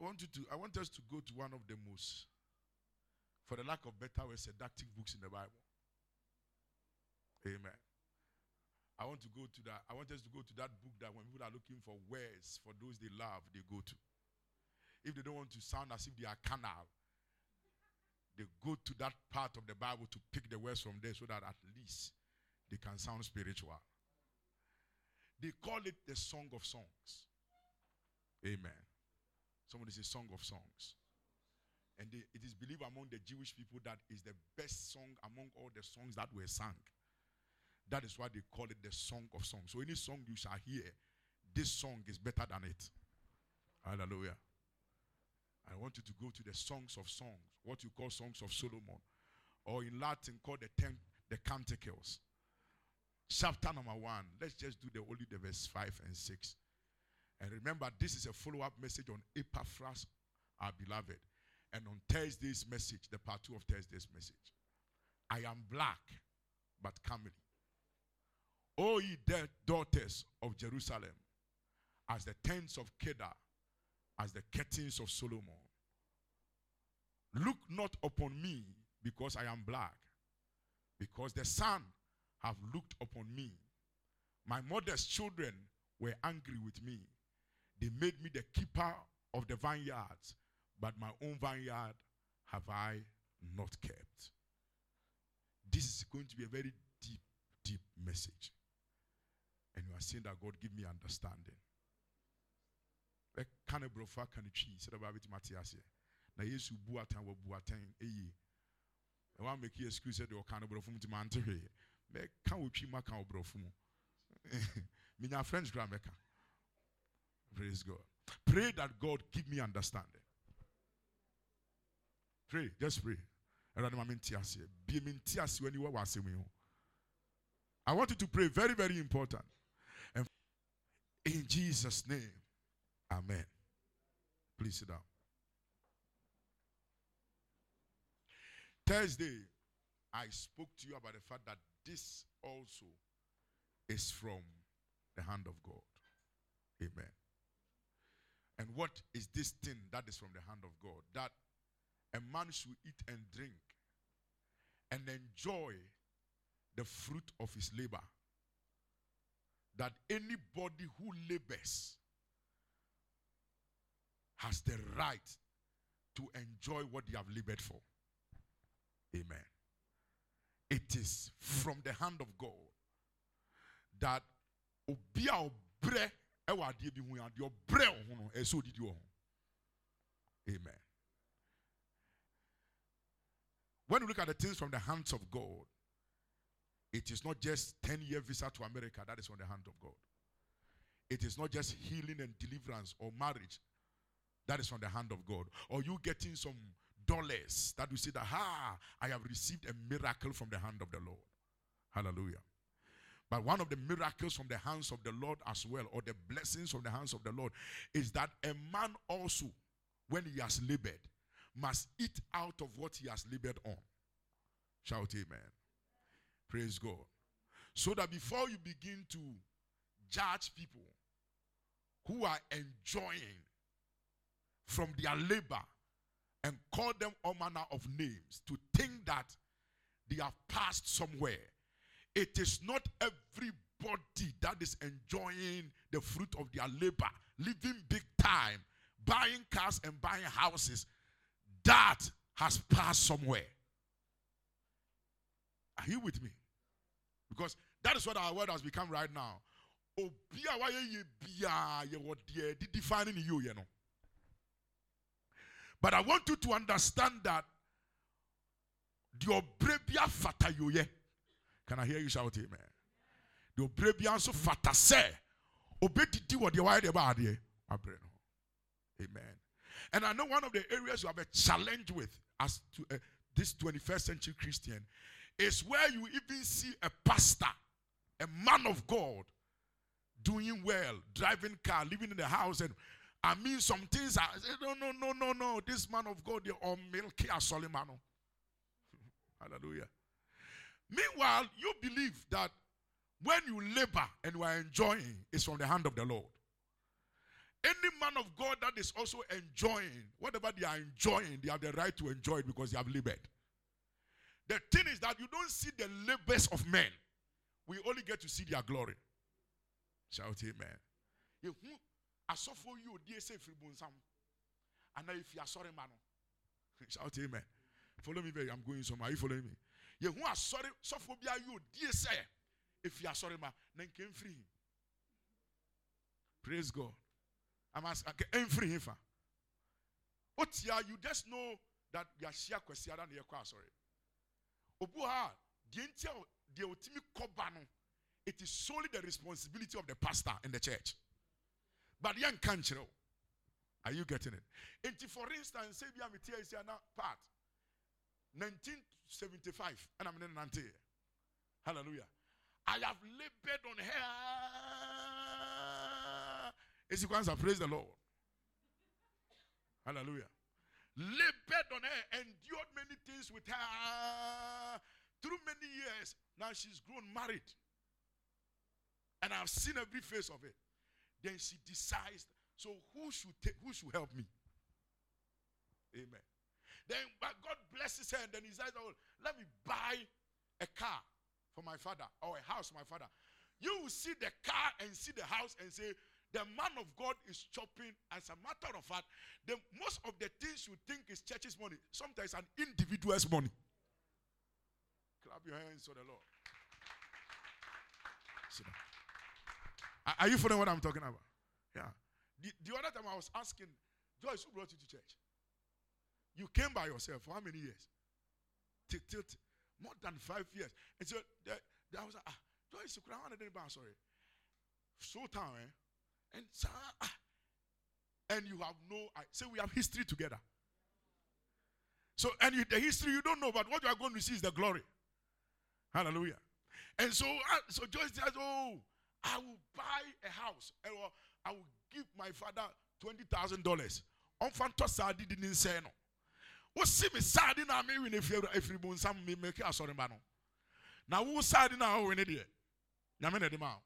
I want you to I want us to go to one of the most for the lack of better words seductive books in the Bible. Amen. I want to go to that. I want us to go to that book that when people are looking for words for those they love, they go to. If they don't want to sound as if they are carnal, they go to that part of the Bible to pick the words from there so that at least they can sound spiritual. They call it the Song of Songs. Amen. Somebody say Song of Songs. And it is believed among the Jewish people that is the best song among all the songs that were sung. That is why they call it the Song of Songs. So any song you shall hear, this song is better than it. Hallelujah. I want you to go to the Songs of Songs, what you call Songs of Solomon, or in Latin called the ten, the Canticles. Chapter number one. Let's just do the only the verse five and six. And remember, this is a follow-up message on Epaphras, our beloved, and on Thursday's message, the part two of Thursday's message. I am black, but comely. O ye daughters of Jerusalem, as the tents of Kedar, as the curtains of Solomon. Look not upon me because I am black, because the sun have looked upon me. My mother's children were angry with me. They made me the keeper of the vineyards, but my own vineyard have I not kept. This is going to be a very deep, deep message. And you are saying that God give me understanding. Eh, kind of brofa kan twi sɛ dɛ baabi tuma te aseɛ na yesu bu atan bu atan eyi eh, ɛwɔ ameki excuse eh, sɛ deɛ ɔka no borɔfo mu ti ma nte hwee mɛka wɔ twi ma ka wɔ borɔfo mu kura mɛka praise God pray that God give me understanding pray just pray I want you to pray very very important and in Jesus name. Amen. Please sit down. Thursday, I spoke to you about the fact that this also is from the hand of God. Amen. And what is this thing that is from the hand of God? That a man should eat and drink and enjoy the fruit of his labor. That anybody who labors has the right to enjoy what they have labored for. Amen. It is from the hand of God that obia obre ewa adie bi hu ya de obre ho no e so didi ho. Amen. When you look at the things from the hands of God, it is not just 10 year visa to America that is from the hand of God. It is not just healing and deliverance or marriage that is from the hand of God. Or you getting some dollars that you say that, ha, I have received a miracle from the hand of the Lord. Hallelujah. But one of the miracles from the hands of the Lord as well, or the blessings from the hands of the Lord, is that a man also, when he has labored, must eat out of what he has labored on. Shout amen. Praise God. So that before you begin to judge people who are enjoying from their labor and call them all manner of names to think that they have passed somewhere. It is not everybody that is enjoying the fruit of their labor, living big time, buying cars and buying houses. That has passed somewhere. Are you with me? Because that is what our world has become right now. defining you, you know. But I want you to understand that the obrebia fata yoye. Can I hear you shout amen? The obrebia so fata. Obedidi what the why the bad Amen. And I know one of the areas you have a challenge with as to uh, this 21st century Christian is where you even see a pastor, a man of God, doing well, driving car, living in the house, and I mean, some things are no, no, no, no, no. This man of God, milky as Solomon. Hallelujah. Meanwhile, you believe that when you labor and you are enjoying, it's from the hand of the Lord. Any man of God that is also enjoying whatever they are enjoying, they have the right to enjoy it because they have labored. The thing is that you don't see the labors of men, we only get to see their glory. Shout amen. I suffer you asɔfo yi odi ese firi bonsam ana efi asɔre ma no shout amen follow me very i'm going somewhere are you following me yehu asɔre sɔfo bi ayi odi ese efi asɔre ma na nke nfiri praise god. I'm asking nfiri hifa otia you just know that yɛahyia kwasi ada na yɛkɔ asɔre. Obu ha deɛ nti a deɛ otimi kɔba no it is solely the responsibility of the pastor in the church. But young nkyerɛ are you getting it? Nti for instance say bi a mete asi ana part 1975 ɛna mene nante yɛ hallelujah. I have labored on her. Esikwansa praise the lord? Hallelujah. Labored on her endured many things with her. Through many years now she's grown married. And i've seen every face of it. Then she decides, so who should take, who should help me? Amen. Then God blesses her, and then he says, Oh, let me buy a car for my father or a house for my father. You will see the car and see the house and say, the man of God is chopping. As a matter of fact, the most of the things you think is church's money, sometimes an individual's money. Clap your hands for the Lord. Down. Are you following what I'm talking about? Yeah. The, the other time I was asking, Joyce, who brought you to church? You came by yourself for how many years? More than five years. And so there was, ah, Joyce, you could sorry. So time, eh? And so, ah, and you have no, I say we have history together. So, and you, the history you don't know, but what you are going to see is the glory. Hallelujah. And so, uh, so Joyce says, oh, I will buy a house or I will give my father twenty thousand dollars. Ɔnfantɔ saadi di ne nsɛn no. Wosi mi saadi na mi wi ne efiri mu nsam mi meke asɔre ma no. Na wo saadi na awo ne deɛ. Nyame na ɛde ma.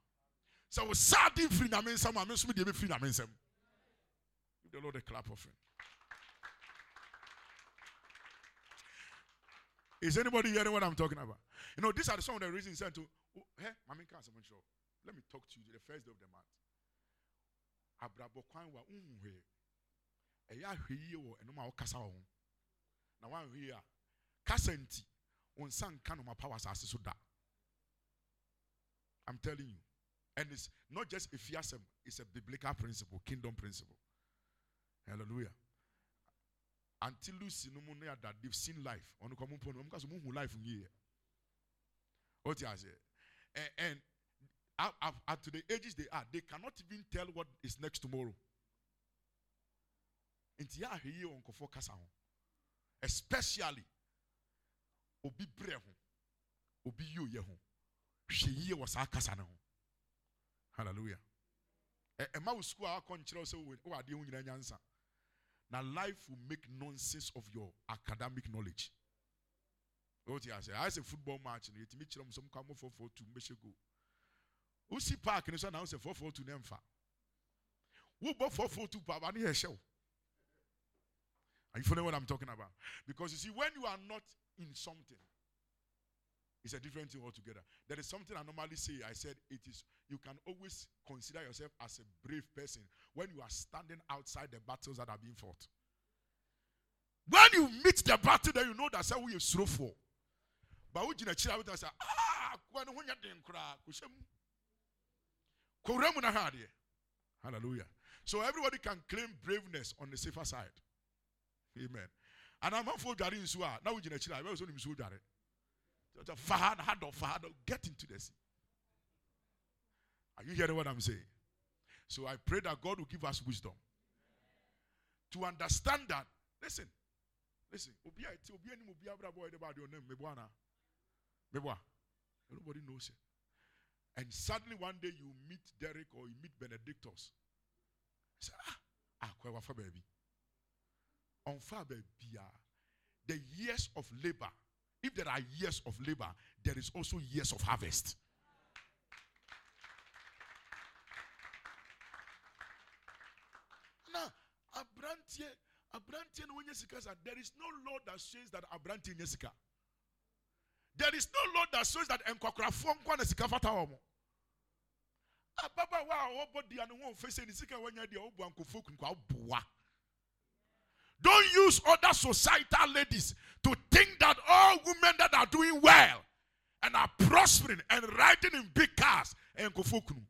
Sɛ wo saadi firi nyame nsam a mi nso mi deɛ mi firi nyame nsam. Give the Lord a clap of him. Is anybody hearing what I'm talking about? You know, these are some of the reasons said to, oh, hey, Mami can't show. Let me talk to you the first day of the month. Abrabo kwan wa unhwe. Eya hwe yie wo enoma ma wokasa wo. Na wan hwe a kasa nti onsa nka no mapawa asase so da. I'm telling you. And it's not just a fiasem, it's a biblical principle, kingdom principle. Hallelujah. Until Lucy no mo that they've seen life. On come upon them because mo life here. What you say? And at, at, to the ages they are, they cannot even tell what is next tomorrow. Nti ya ahwe on nkɔfo kasa ho. Especially obi brɛ ho, obi yi oyɛ ho. Hwɛ yie wɔ saa kasa ne ho. Hallelujah. Ɛma wo school a akɔ nkyerɛ sɛ wo adeɛ ho nyinaa nyansa. Na life will make nonsense of your academic knowledge. You say? I say football match. Yɛtumi kyerɛ mo sɛ amɔfo for two mbɛhyɛ goal wosi park ni so na sɛ four four two ne nfa wobɔ four four two pa ba ne yɛ hyɛw are you following what i'm talking about? Because you see when you are not in something it's a different thing altogether. There is something i normally say. I said it is you can always consider yourself as a brave person when you are standing outside the battles that are being fought. When you meet the battle then you know that's we are slow for. But we gyina akyire a say ah koraa kɔhyɛ mu Hallelujah. So everybody can claim braveness on the safer side. Amen. And I'm for Jari in Sua. Now we're to I was only Sua Jari. Fahad, had of Fahad, get into the sea. Are you hearing what I'm saying? So I pray that God will give us wisdom to understand that. Listen, listen. Nobody knows it. And suddenly one day you meet Derek or you meet Benedictus. Say, ah, ah, kwa baby. On far baby. The years of labor. If there are years of labor, there is also years of harvest. abrantie abrantie no wonye sika there is no law that says that nye sika there is no law that says that nkwakorafoɔ nkwa na sika fata wɔn ababaawa a ɔbɔ dia no wɔn fɛsɛ ne sika wɔnya deɛ ɔbɔ ankofo ɔboa don't use other societal ladies to think that all women that are doing well and are prospering and riding in big cars and nkofo kunu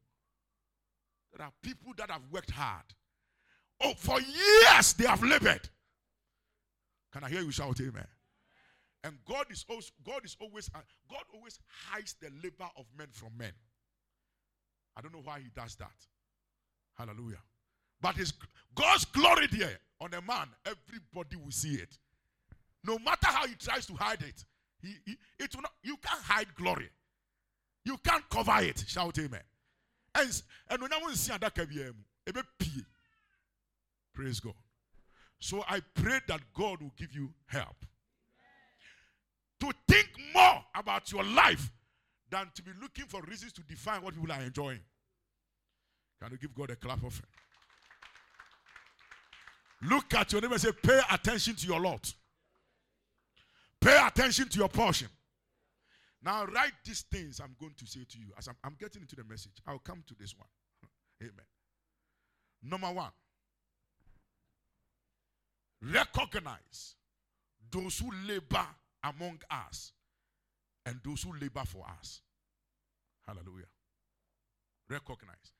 there are people that have worked hard oh for years they have labored can I hear you shout amen and God is always, God is always uh, God always hides the labor of men from men. I don't know why he does that. Hallelujah. But his God's glory there on a man, everybody will see it. No matter how he tries to hide it, he, he it will not, you can't hide glory. You can't cover it. Shout amen. And and when I want to see that Praise God. So I pray that God will give you help to think more about your life than to be looking for reasons to define what people are enjoying. Can you give God a clap of it? Look at your neighbor and say, Pay attention to your lot. Pay attention to your portion. Now, write these things I'm going to say to you as I'm, I'm getting into the message. I'll come to this one. Amen. Number one, recognize those who labor among us and those who labor for us. Hallelujah. Recognize.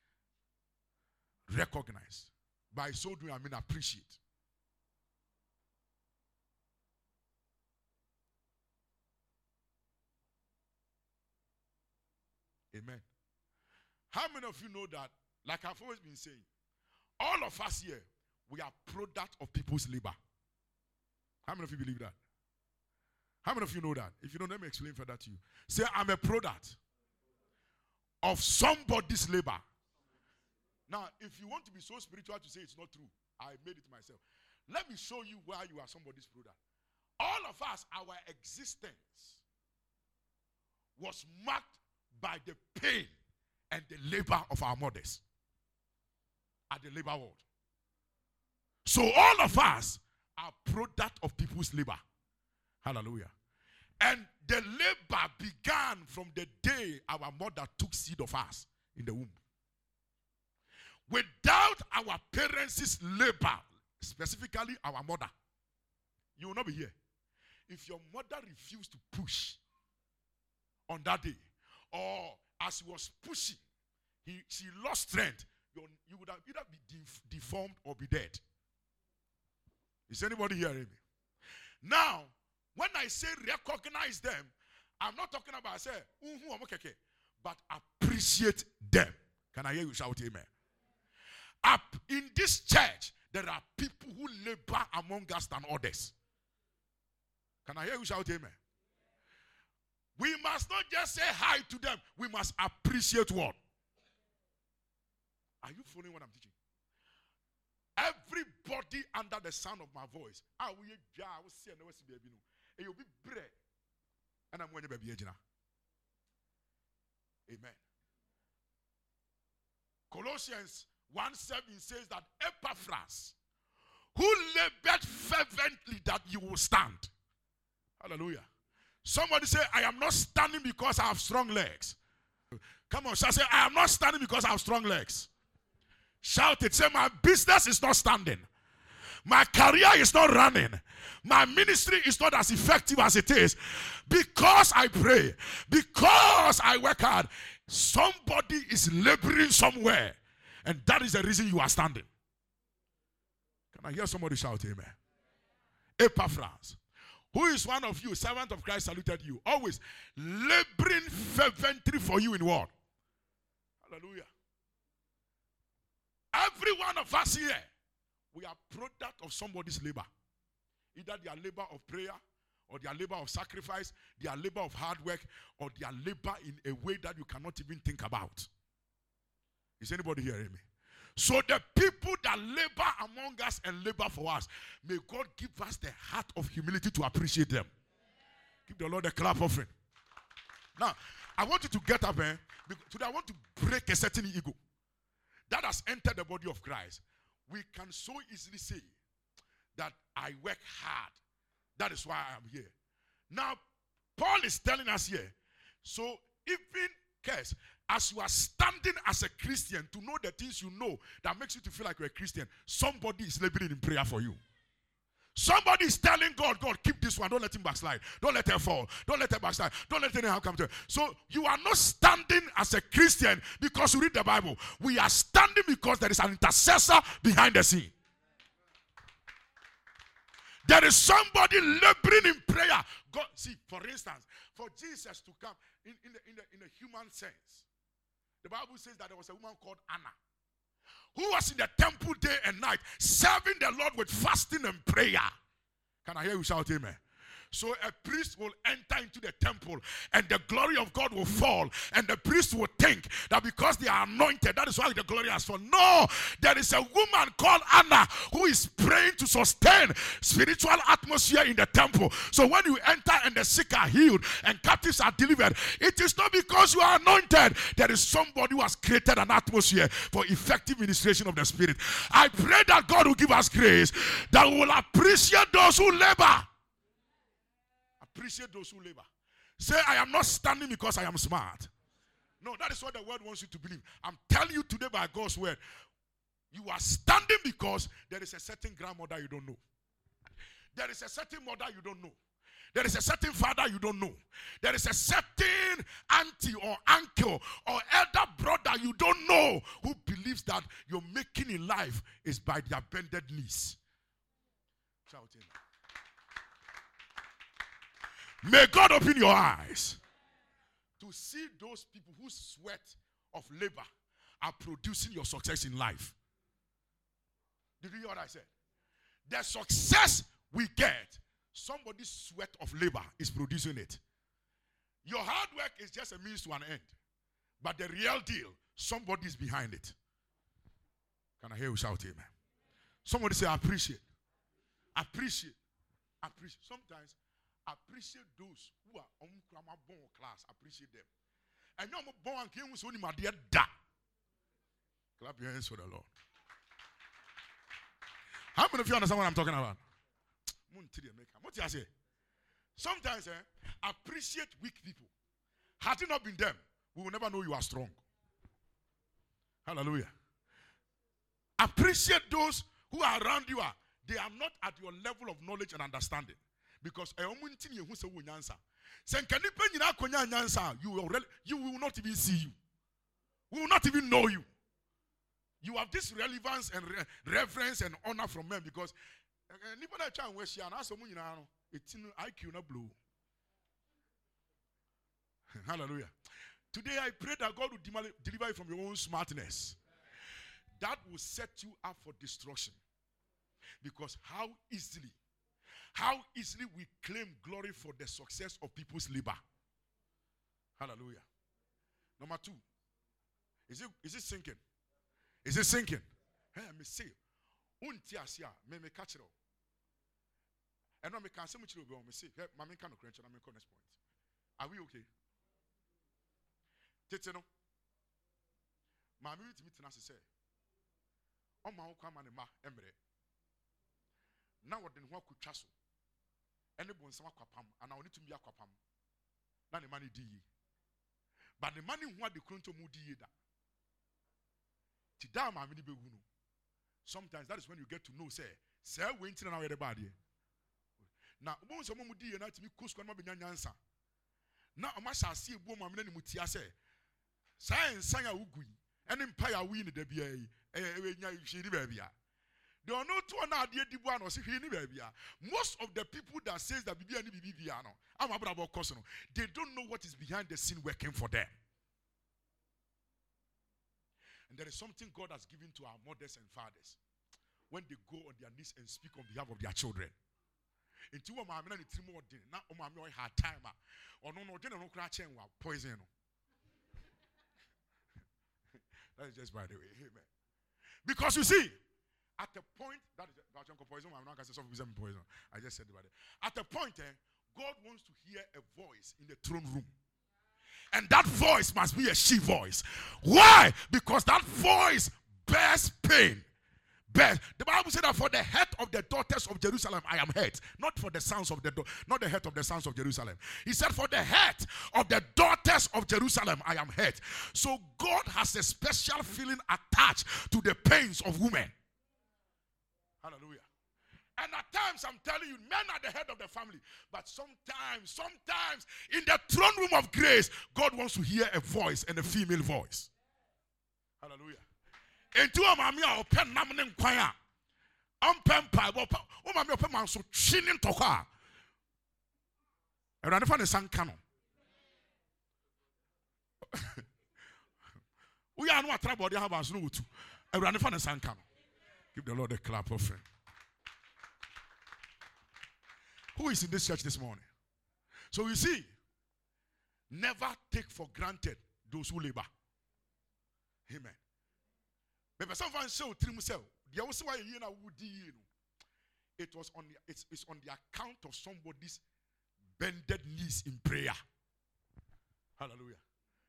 Recognize. By so doing, I mean appreciate. Amen. How many of you know that, like I've always been saying, all of us here, we are product of people's labor. How many of you believe that? How many of you know that? If you don't, let me explain further to you. Say, I'm a product of somebody's labor. Now, if you want to be so spiritual to say it's not true, I made it myself. Let me show you why you are somebody's product. All of us, our existence was marked by the pain and the labor of our mothers at the labor world. So all of us are product of people's labor. Hallelujah. And the labor began from the day our mother took seed of us in the womb. Without our parents' labor, specifically our mother, you will not be here. If your mother refused to push on that day, or as he was pushing, he, she lost strength, you would have either be def- deformed or be dead. Is anybody hearing me? Now, when I say recognize them, I'm not talking about I say, but appreciate them. Can I hear you shout amen? Up in this church, there are people who labor among us than others. Can I hear you shout amen? We must not just say hi to them, we must appreciate what? Are you following what I'm teaching? Everybody under the sound of my voice. Ah, we ɛyɛ be bread, and I'm going to be amen colossians 1 7 says that epaphras who labored fervently that you will stand. Hallelujah. Somebody say i am not standing because i have strong legs. Come on shall I say i am not standing because i have strong legs. Shout it. Say my business is not standing. My career is not running. My ministry is not as effective as it is. Because I pray, because I work hard. Somebody is laboring somewhere, and that is the reason you are standing. Can I hear somebody shout amen? Epaphras, who is one of you, servant of Christ, saluted you, always laboring fervently for you in what? Hallelujah. Every one of us here we are product of somebody's labor. Either their labor of prayer, or their labor of sacrifice, their labor of hard work, or their labor in a way that you cannot even think about. Is anybody hearing me? So the people that labor among us and labor for us, may God give us the heart of humility to appreciate them. Give the Lord a clap offering. Now, I want you to get up, eh? Today I want to break a certain ego that has entered the body of Christ we can so easily say, that I work hard. That is why I am here. Now, Paul is telling us here. So, even case as you are standing as a Christian to know the things you know that makes you to feel like you're a Christian, somebody is laboring in prayer for you. Somebody is telling God, God, keep this one. Don't let him backslide. Don't let her fall. Don't let her backslide. Don't let anyhow come to her. So you are not standing as a Christian because you read the Bible. We are standing because there is an intercessor behind the scene. There is somebody laboring in prayer. God, see, for instance, for Jesus to come in, in, the, in, the, in the human sense, the Bible says that there was a woman called Anna who was in the temple day and night, serving the Lord with fasting and prayer. Can I hear you shout amen? So a priest will enter into the temple and the glory of God will fall. And the priest will think that because they are anointed, that is why the glory has fallen. No, there is a woman called Anna who is praying to sustain spiritual atmosphere in the temple. So when you enter and the sick are healed and captives are delivered, it is not because you are anointed. There is somebody who has created an atmosphere for effective ministration of the Spirit. I pray that God will give us grace that we will appreciate those who labor appreciate those who labor. Say, I am not standing because I am smart. No, that is what the word wants you to believe. I'm telling you today by God's word, you are standing because there is a certain grandmother you don't know. There is a certain mother you don't know. There is a certain father you don't know. There is a certain auntie or uncle or elder brother you don't know who believes that your making in life is by their bended knees. Shouting. May God open your eyes to see those people whose sweat of labor are producing your success in life. Did you hear what I said? The success we get, somebody's sweat of labor is producing it. Your hard work is just a means to an end. But the real deal, somebody's behind it. Can I hear you shout amen? Somebody say, I appreciate. Appreciate. Appreciate. Sometimes appreciate those who are on born class. Appreciate them. And you're born came with only my dear da. Clap your hands for the Lord. How many of you understand what I'm talking about? What you say? Sometimes eh, appreciate weak people. Had it not been them, we will never know you are strong. Hallelujah. Appreciate those who are around you. Are, they are not at your level of knowledge and understanding because ɛwɔ mu nti na ehu sɛ wo nyansa sɛ nka nipa nyinaa akɔnya nyansa you will you will not even see you. We will not even know you. You have this relevance and re reverence and honor from men because eh, eh, nipa na atwa anwa ahyia na asɛ mu nyinaa no eti iq na blow. Hallelujah. Today i pray that god will deliver you from your own smartness. That will set you up for destruction. Because how easily how easily we claim glory for the success of people's labor. Hallelujah. Number two, is it is it sinking? Is it sinking? Hey, me say, unti asia me me catch it And me can say much will on me say, hey, mama can crunch and I'm next point. Are we okay? Tete no. Mama with me say. O ma ho kwa ma emre. Na wode ne ho akotwa so ɛne bonsam akwapam anaa ɔne tumi akwapam na ne ma no di yie ba ne ma no hu ade koro nto mu di yie da ti daa maame no bɛwu sometimes that is when you get to know say sɛ wei ntina na wɔyɛ de ba adeɛ na wɔn sɛ wɔn mu di yie na tumi kó sukuu na wɔn abɛnya nyansa na wɔn ahyɛ ase ebu maame no anim tia sɛ saa nsan a wogu yi ɛne ne they are not one idea di one or see most of the people that says that bibi ani bibi bia no am about course no they don't know what is behind the scene working for them. And there is something God has given to our mothers and fathers when they go on their knees and speak on behalf of their children. Nti wɔ maame na ne tirim ɔden. Na ɔmaame ɔyɛ hard time a ɔno no ɔde ne ho kora kyɛn wa poison no. That is just by the way. Amen. Because you see at a point, that is poison. I'm not going to say poison. I just said about it. At a point, eh, God wants to hear a voice in the throne room. And that voice must be a she voice. Why? Because that voice bears pain, best. The Bible said that for the head of the daughters of Jerusalem, I am hurt. Not for the sons of the not the head of the sons of Jerusalem. He said, For the head of the daughters of Jerusalem, I am hurt. So God has a special feeling attached to the pains of women. Hallelujah. And at times, I'm telling you, men are the head of the family. But sometimes, sometimes, in the throne room of grace, God wants to hear a voice and a female voice. Hallelujah. Enti o maame a ɔpɛ nam ne nkwan a ɔmpɛ mpaebɔ ɔpɛ o maame a ɔpɛ manso twi ne ntɔkɔ a awurade fa ne nsa nka no woyɛ a no watra bɔde ha baanso no wɔtu awurade fa ne nsa nka no give the lord a clap offering who is in this church this morning? So you see never take for granted those who labor. Amen. Bɛbɛ sɛ nfa nhyɛ o tirim sɛ deɛ wosi wa yɛ yie na wodi it was on the it's, it's on the account of somebody's bended knees in prayer. Hallelujah.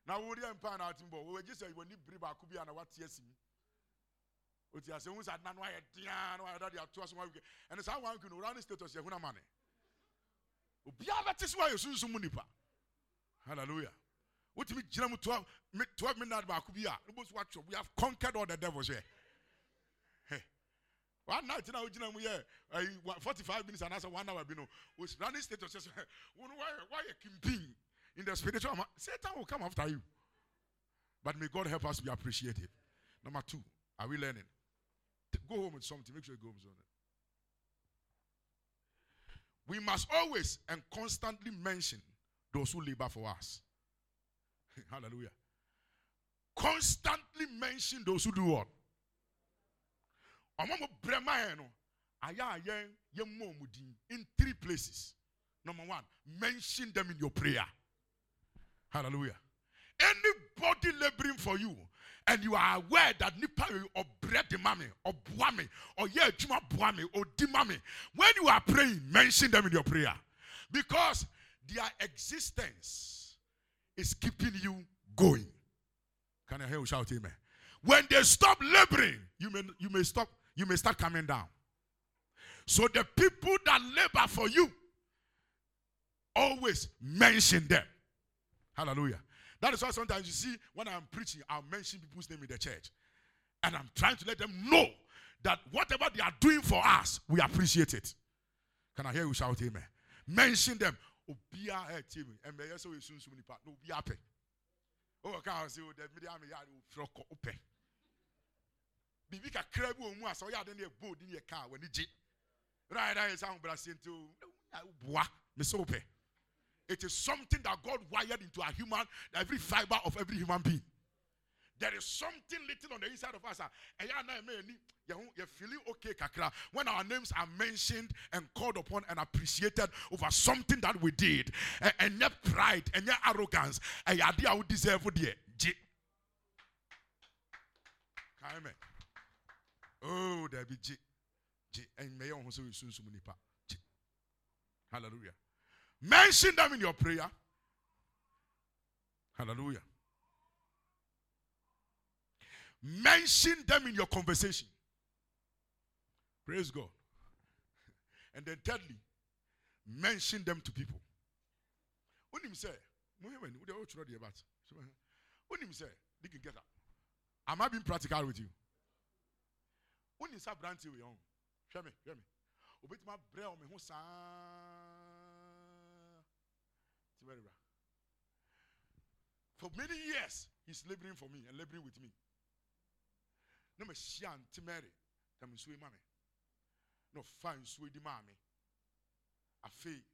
Na wo deɛ mpa na ati bɔ wo gye sɛ wɔn ni biri baako bi a na wate asi mu o ti ase nwusa nanu ayɛ diɛ na wayɛ dade ato aso wɔn no ne status yɛ huna ma ne so ayɛ sunsun mu nipa hallelujah. Wotumi gyina mu baako bi a so watwɛ we have conquered all the devils here one night na ogyina yɛ forty five minutes anaasɛ one hour bi no running status sɛ wɔn wayɛ wayɛ kimpin in the spiritual satan will come after you. But may God help us be appreciative. Number two are we learning go home with something make sure you go home with something we must always and constantly mention those who labor for us Hallelujah. Constantly mention those who do what? Ọmọ mo brẹ maa yẹn no, ọmọ din in three places. Number one, mention them in your prayer. Hallelujah. Anybody laboring for you and you are aware that nipa or bread the mommy or buame or yeah juma buame or di mommy when you are praying mention them in your prayer because their existence is keeping you going. Can I hear you shout amen? When they stop laboring, you may you may stop, you may start coming down. So the people that labor for you, always mention them. Hallelujah. That is why sometimes you see when I'm preaching, I'll mention people's name in the church. And I'm trying to let them know that whatever they are doing for us, we appreciate it. Can I hear you shout amen? Mention them. Obia eh team and me so soon soon nipa no na bold ni e ka wani gi. Right right sound bra sento boa me so ope. It is something that God wired into a human, every fiber of every human being. There is something little on the inside of us. Ah, eh, and you're eh, eh, hmm, feeling okay, kakra. When our names are mentioned and called upon and appreciated over something that we did, and, your pride and your arrogance, and your idea would deserve it. Amen. Oh, there be J. J. And may also soon. Hallelujah. Mention them in your prayer. Hallelujah. Mention them in your conversation. Praise God. And then thirdly, mention them to people. When him say, when him say, they can get up. Am I being practical with you? When you say brandy we on, oh, hear me, hear me. Obit my bread me sa For many years, he's laboring for me and laboring with me. No me shian timere, tam sui mame. No fine sui di mame. Afe.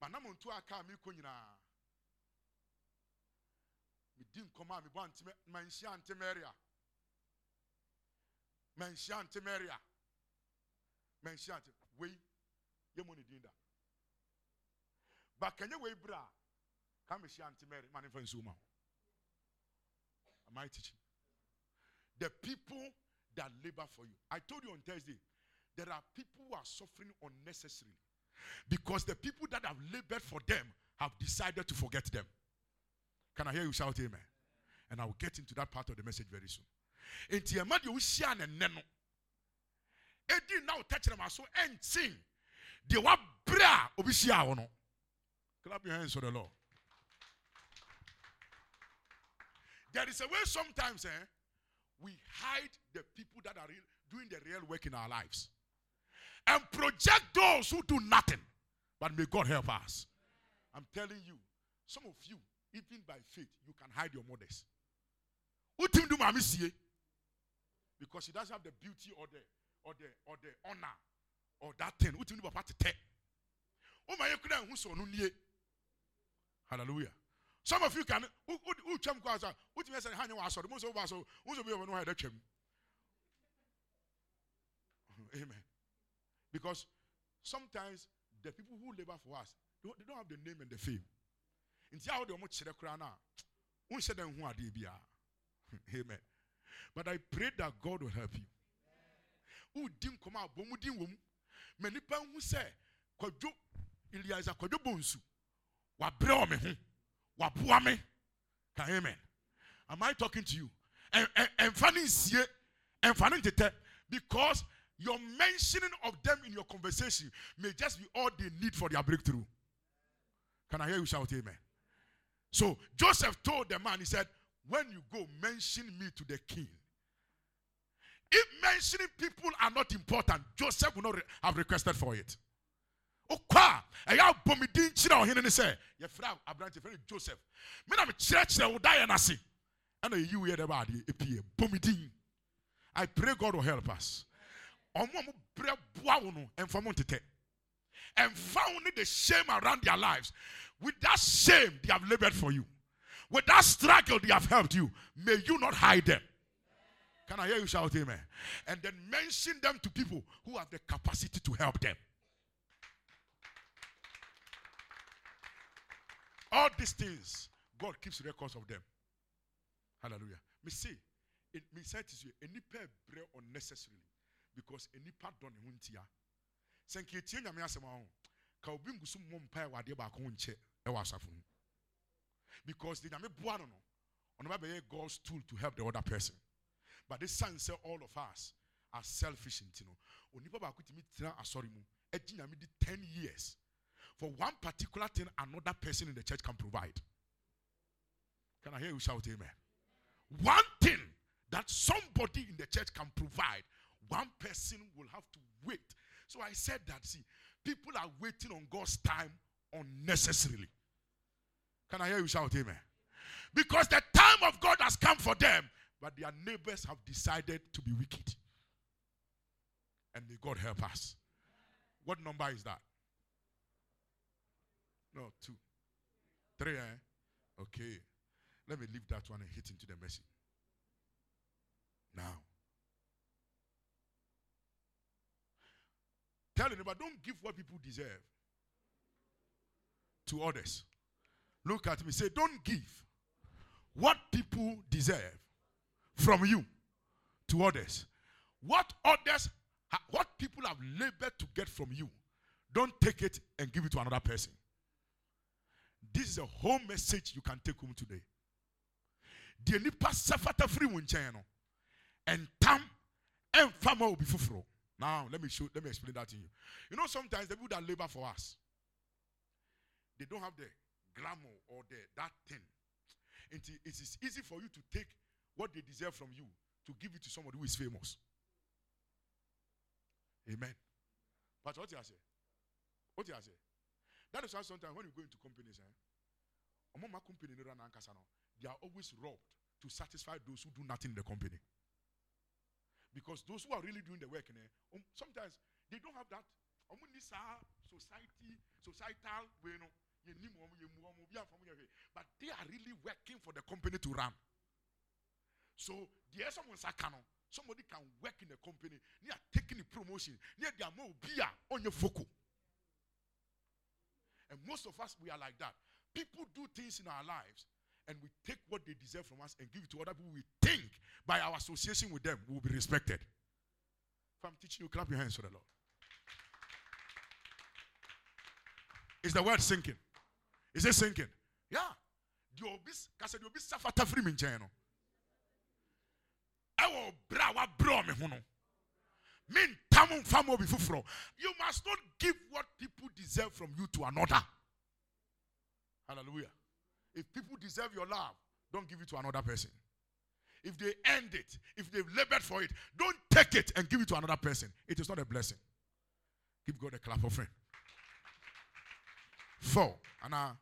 Manamo ntu aka mi ko nyina. Mi di nkoma mi bo antime man shian timere a. Man shian timere a. Man shian we ye mo But kanye we bra come shian timere man fa nsu ma. Am I teaching? the people that labor for you. I told you on Thursday, there are people who are suffering unnecessarily because the people that have labored for them have decided to forget them. Can I hear you shout amen? And I will get into that part of the message very soon. Enti emadi ushia ne neno. edi na wo tɛkyerɛma so ɛnten deɛ wabrɛ a obi hyia wo no clap your hands for the lord there is a way sometimes eh, we hide the people that are doing the real work in our lives and project those who do nothing but may god help us i'm telling you some of you even by faith you can hide your mothers do because she doesn't have the beauty or the or the or the honor or that thing. Do papa tete. O ma yekuna hu so no nie. Hallelujah. Some of you can who who twam kwa sa utim say hanya wa so mo so ba so wo so bi no ha da. Amen. Because sometimes the people who labor for us they don't, they have the name and the fame. Nti a wo de mo kyerɛ kra na. Wo hyɛ dan hu ade bia. Amen. But I pray that God will help you. Who dim come out, bomu dim wom. Many pan who say, Kwajo Iliasa Kwajo Bonsu. Wa bre me ho. Me. Can amen. Am I talking to you? And and funny sie and tete because your mentioning of them in your conversation may just be all they need for their breakthrough. Can I hear you shout amen? So Joseph told the man, he said, when you go, mention me to the king. If mentioning people are not important, Joseph will not have requested for it. Okwa, ɛyɛ abɔmiden kyerɛ ɔhene ne sɛ yɛfrɛ aberante fɛn joseph. Me na mekyerɛkyerɛ wo daeɛ no ase ɛna yɛyi wo yɛ dɛ baadeɛ ɛpie bɔmiden i pray god will help us. Ɔmo a mo brɛ boa wo no ɛmfa mo ntetɛ ɛmfa wo the shame around their lives. With that shame they have labored for you. With that struggle they have helped you. May you not hide them. Can I hear you shout amen? And then mention them to people who have the capacity to help them. All these things, God keeps records of them. Hallelujah. Me say, it me say to you, any pair bread unnecessarily because any part done in wintia. Sank you tia me asema ho. Ka obi ngusu mo e. Because the nyame boa no no. God's tool to help the other person. But this son say all of us are selfish into no. Onipa ba ko timi tira asori mu. Nyame di 10 years for one particular thing another person in the church can provide. Can I hear you shout amen? One thing that somebody in the church can provide, one person will have to wait. So I said that, see, people are waiting on God's time unnecessarily. Can I hear you shout amen? Because the time of God has come for them, but their neighbors have decided to be wicked. And may God help us. What number is that? No, two. Three, eh? Okay. Let me leave that one and hit into the message. Now. Tell neighbor, don't give what people deserve to others. Look at me. Say, don't give what people deserve from you to others. What others, what people have labored to get from you, don't take it and give it to another person. This is a whole message you can take home today. deɛ nipa sɛfata firi wo nkyɛn no ɛntam ɛmfa ma obi foforɔ now let me show let me explain that to you. You know sometimes the people that labor for us they don't have the glamour or the that thing. And it is easy for you to take what they deserve from you to give it to somebody who is famous. Amen. But what you say? What you say that is why sometimes when you go into companies eh ọmọ ma company they are always robbed to satisfy those who do nothing in the company. Because those who are really doing the work, eh, um, sometimes they don't have that. Society, societal, ye hwe. but they are really working for the company to run. So, the someone sakano, somebody can work in the company, they are taking the promotion, they are more beer on your foco. And most of us, we are like that. People do things in our lives and we take what they deserve from us and give it to other people we think by our association with them we will be respected. If I'm teaching you, clap your hands for the Lord. Is the word sinking? Is it sinking? Yeah. Bra wa You must not give what people deserve from you to another. Hallelujah. If people deserve your love, don't give it to another person. If they earned it, if they've labored for it, don't take it and give it to another person. It is not a blessing. Give God a clap of friend. Four. Anna,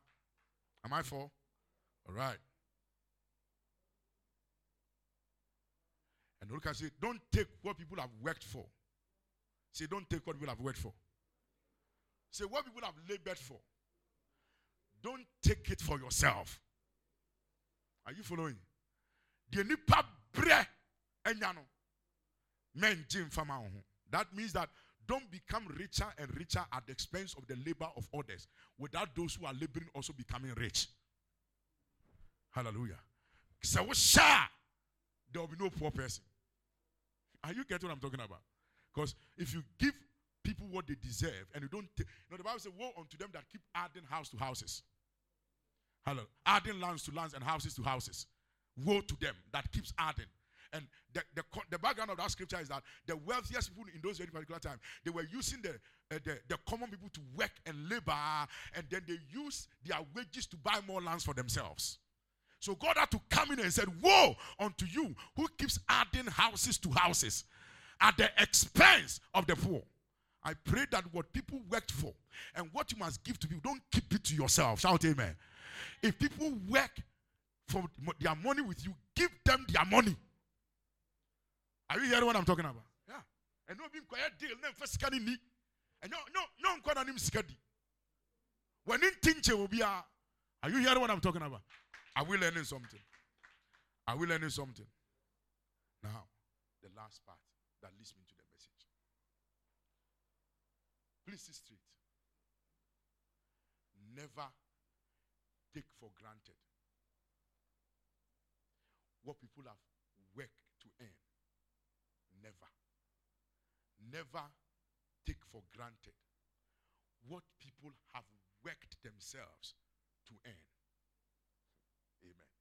am I four? All right. And look and say, don't take what people have worked for. Say, don't take what people have worked for. Say, what people have labored for. Don't take it for yourself. Are you following? The nipa bre enyano. Men jim fama That means that don't become richer and richer at the expense of the labor of others without those who are laboring also becoming rich. Hallelujah. So there will be no poor person. Are you getting what I'm talking about? Because if you give people what they deserve and you don't, t- you know, the Bible says, Woe unto them that keep adding house to houses. Hello. Adding lands to lands and houses to houses. Woe to them that keeps adding. And the, the, the background of that scripture is that the wealthiest people in those very particular time, they were using the, uh, the, the common people to work and labor, and then they use their wages to buy more lands for themselves. So God had to come in and said, Woe unto you who keeps adding houses to houses at the expense of the poor. I pray that what people worked for and what you must give to people, don't keep it to yourself. Shout amen. If people work for their money with you, give them their money. Are you hearing what I'm talking about? Yeah. And no being quiet deal, no first me. And no, no, no, I'm going to When in will be, are you hearing what I'm talking about? Are we learning something? Are we learning something? Now, the last part that leads me to the message. Please see straight. Never take for granted what people have worked to earn. Never. Never take for granted what people have worked themselves to earn. Amen.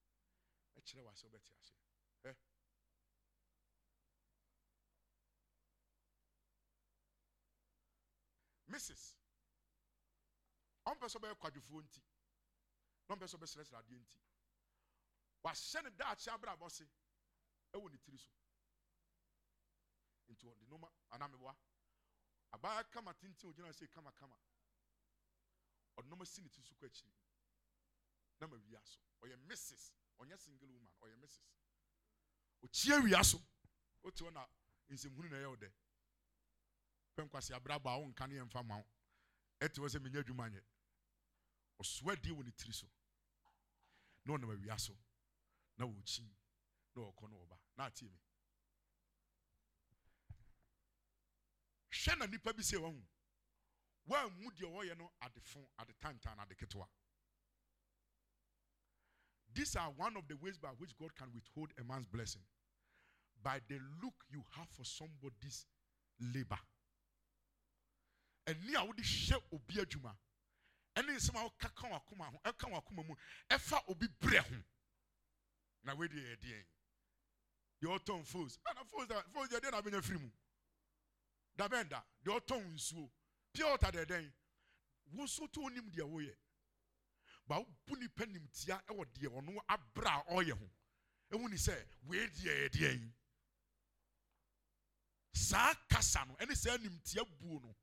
Mrs ɔmpɛ sɛ ɔbɛyɛ kwadwofoɔ nti. Na ɔmpɛ sɛ ɔbɛsrɛsrɛ adeɛ nti. Wahyɛ ne daakye abrabɔ se ɛwɔ ne tiri so. Nti ɔde noma anamewa abaa kama tenten ogyina sɛ kama kama. Ɔde noma si ne tiri so kɔ akyiri. Na ma wia so. Ɔyɛ mrs ɔnyɛ single woman. Ɔyɛ mrs okyia wia so. Otu hɔ na nsɛmhunu na ɛyɛ wo dɛ pɛ nkwasi abrabɔ a wonka ne yɛmfa ma wo. Ɛte hɔ sɛ menyɛ ne so. Na na na na na me. Na nipa bi no adetantan ade ketewa. These are one of the ways by which God can withhold a man's blessing. By the look you have for somebody's labor. And near would share obi adwuma. Ɛne nsɛm a woka ka wakoma ho ɛka wakoma mu ɛfa obi brɛ ho. Na wei deɛ yɛ deɛn deɛ ɔtɔn fos ɛna fos da fos deɛ deɛ na abɛnya firi mu. Dabɛnda deɛ ɔtɔn nsuo. Pure water deɛ dɛn wo nso to onim deɛ woyɛ. Ba wobu nipa nimtia wɔ deɛ ɔno abra a ɔyɛ ho. Ɛhu ni sɛ wei deɛ yɛ deɛ yi saa kasa no ɛne saa nimtia buo no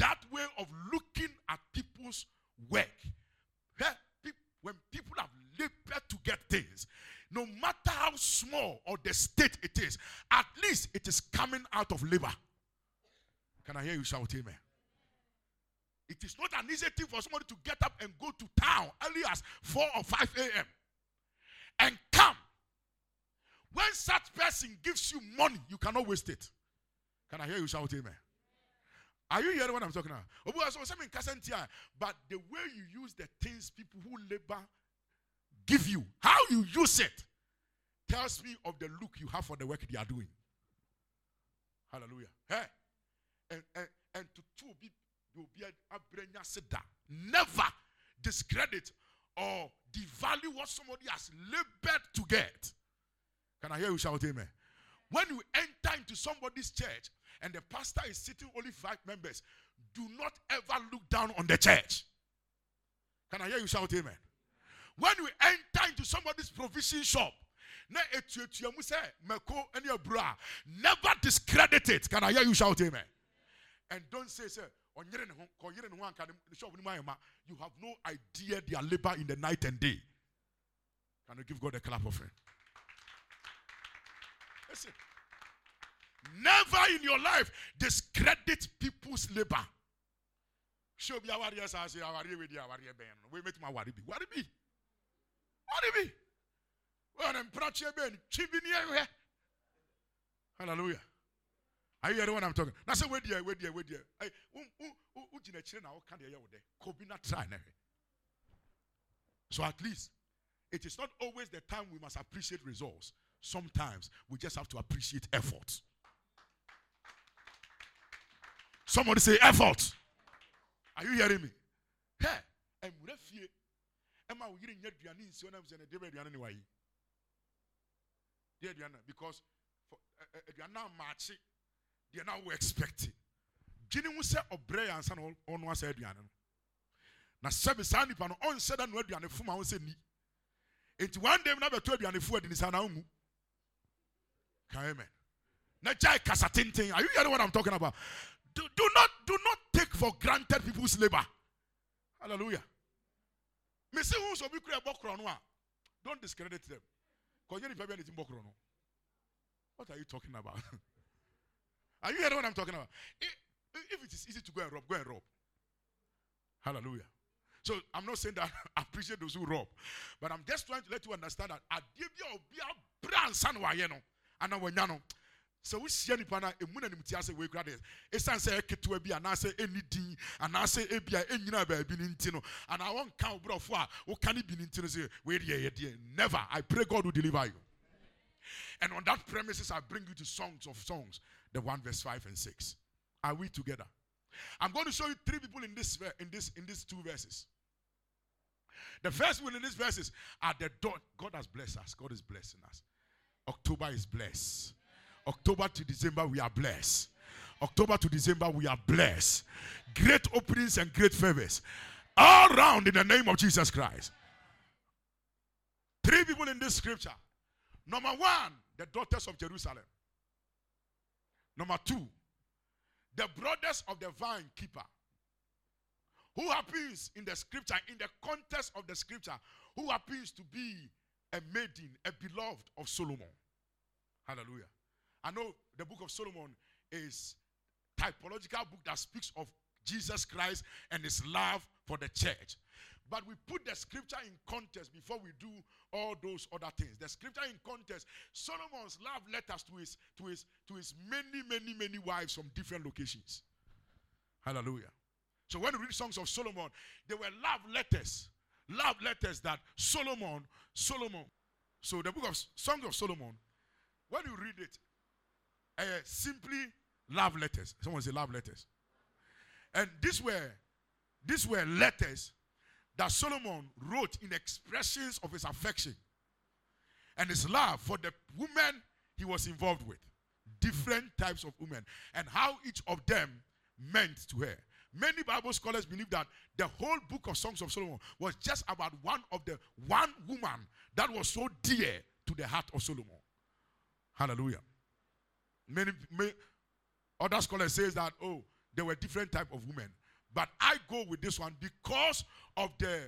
that way of looking at people's work when people have labored to get things no matter how small or the state it is at least it is coming out of labor can i hear you shout amen it is not an easy thing for somebody to get up and go to town early as 4 or 5 a.m. and come. When such person gives you money, you cannot waste it. Can I hear you shout amen? Are you hearing what I'm talking about? But the way you use the things people who labor give you, how you use it, tells me of the look you have for the work they are doing. Hallelujah. Hey. And, and, and to, to be. Never discredit or devalue what somebody has labored to get. Can I hear you shout amen? When you enter into somebody's church and the pastor is sitting only five members, do not ever look down on the church. Can I hear you shout amen? When we enter into somebody's provision shop, never discredit it. Can I hear you shout amen? And don't say, sir, you have no idea their labor in the night and day. Can you give God a clap of friend? Listen. Never in your life discredit people's labor. Show me our yes, I say our our ben. We make my be. Worry be. When I'm prache ben, chibini Hallelujah. Are you hearing what I'm talking? Hey. So at least it is not always the time we must appreciate results. Sometimes we just have to appreciate effort. Somebody say effort. Are you hearing me? Hey, I'm refie. Emma, we didn't get Diana in Sionam and David Diana anyway. Dear Diana, because Diana Marchi, Diana we expecting. Gini mu sɛ ɔbrɛ yɛ ansa na ɔno asɛ aduane no na sɛbi saa nipa no ɔnsɛ da no aduane fom a ɔnsɛ ni enti one day na bɛto aduane fo adi ni na Can amen. Now, kasa tenten. Are you hearing what I'm talking about? Do, do not do not take for granted people's labor. Hallelujah. Don't discredit them. What are you talking about? are you hearing what I'm talking about? If, it is easy to go and rob, go and rob. Hallelujah. So I'm not saying that I appreciate those who rob, but I'm just trying to let you understand that sɛ wohyia nipa no ɛmu na nimti asɛ wei kora deɛ. Ɛsiane sɛ ɛketewa bi anaasɛ ɛni din anaasɛ ɛbi a ɛnyina baabi no nti no anaa wɔnka wo borɔfo a woka ne bi no nti no sɛ wei deɛ never. I pray god will deliver you. And on that premises i bring you to songs of songs the 1 verse 5 and 6 are we together? I'm going to show you three people in this in this in these two verses. The first one in these verses are the door god has blessed us. God is blessing us. October is blessed. October to December, we are blessed. October to December, we are blessed. Great openings and great favors all round in the name of Jesus Christ. Three people in this scripture. Number one, the daughters of Jerusalem. Number two, the brothers of the vine keeper. Who happens in the scripture, in the context of the scripture, who happens to be a maiden, a beloved of Solomon. Hallelujah. I know the book of Solomon is typological book that speaks of Jesus Christ and his love for the church. But we put the scripture in context before we do all those other things. The scripture in context, Solomon's love letters to his to his to his many, many, many wives from different locations. Hallelujah. So when we read songs of Solomon, they were love letters. Love letters that Solomon, Solomon. So the book of Songs of Solomon when you read it, uh, simply love letters. Someone say love letters. And these were these were letters that Solomon wrote in expressions of his affection and his love for the women he was involved with. Different types of women and how each of them meant to her. Many Bible scholars believe that the whole book of Songs of Solomon was just about one of the one woman that was so dear to the heart of Solomon. Hallelujah. Many, many other scholars says that oh there were different type of women, but I go with this one because of the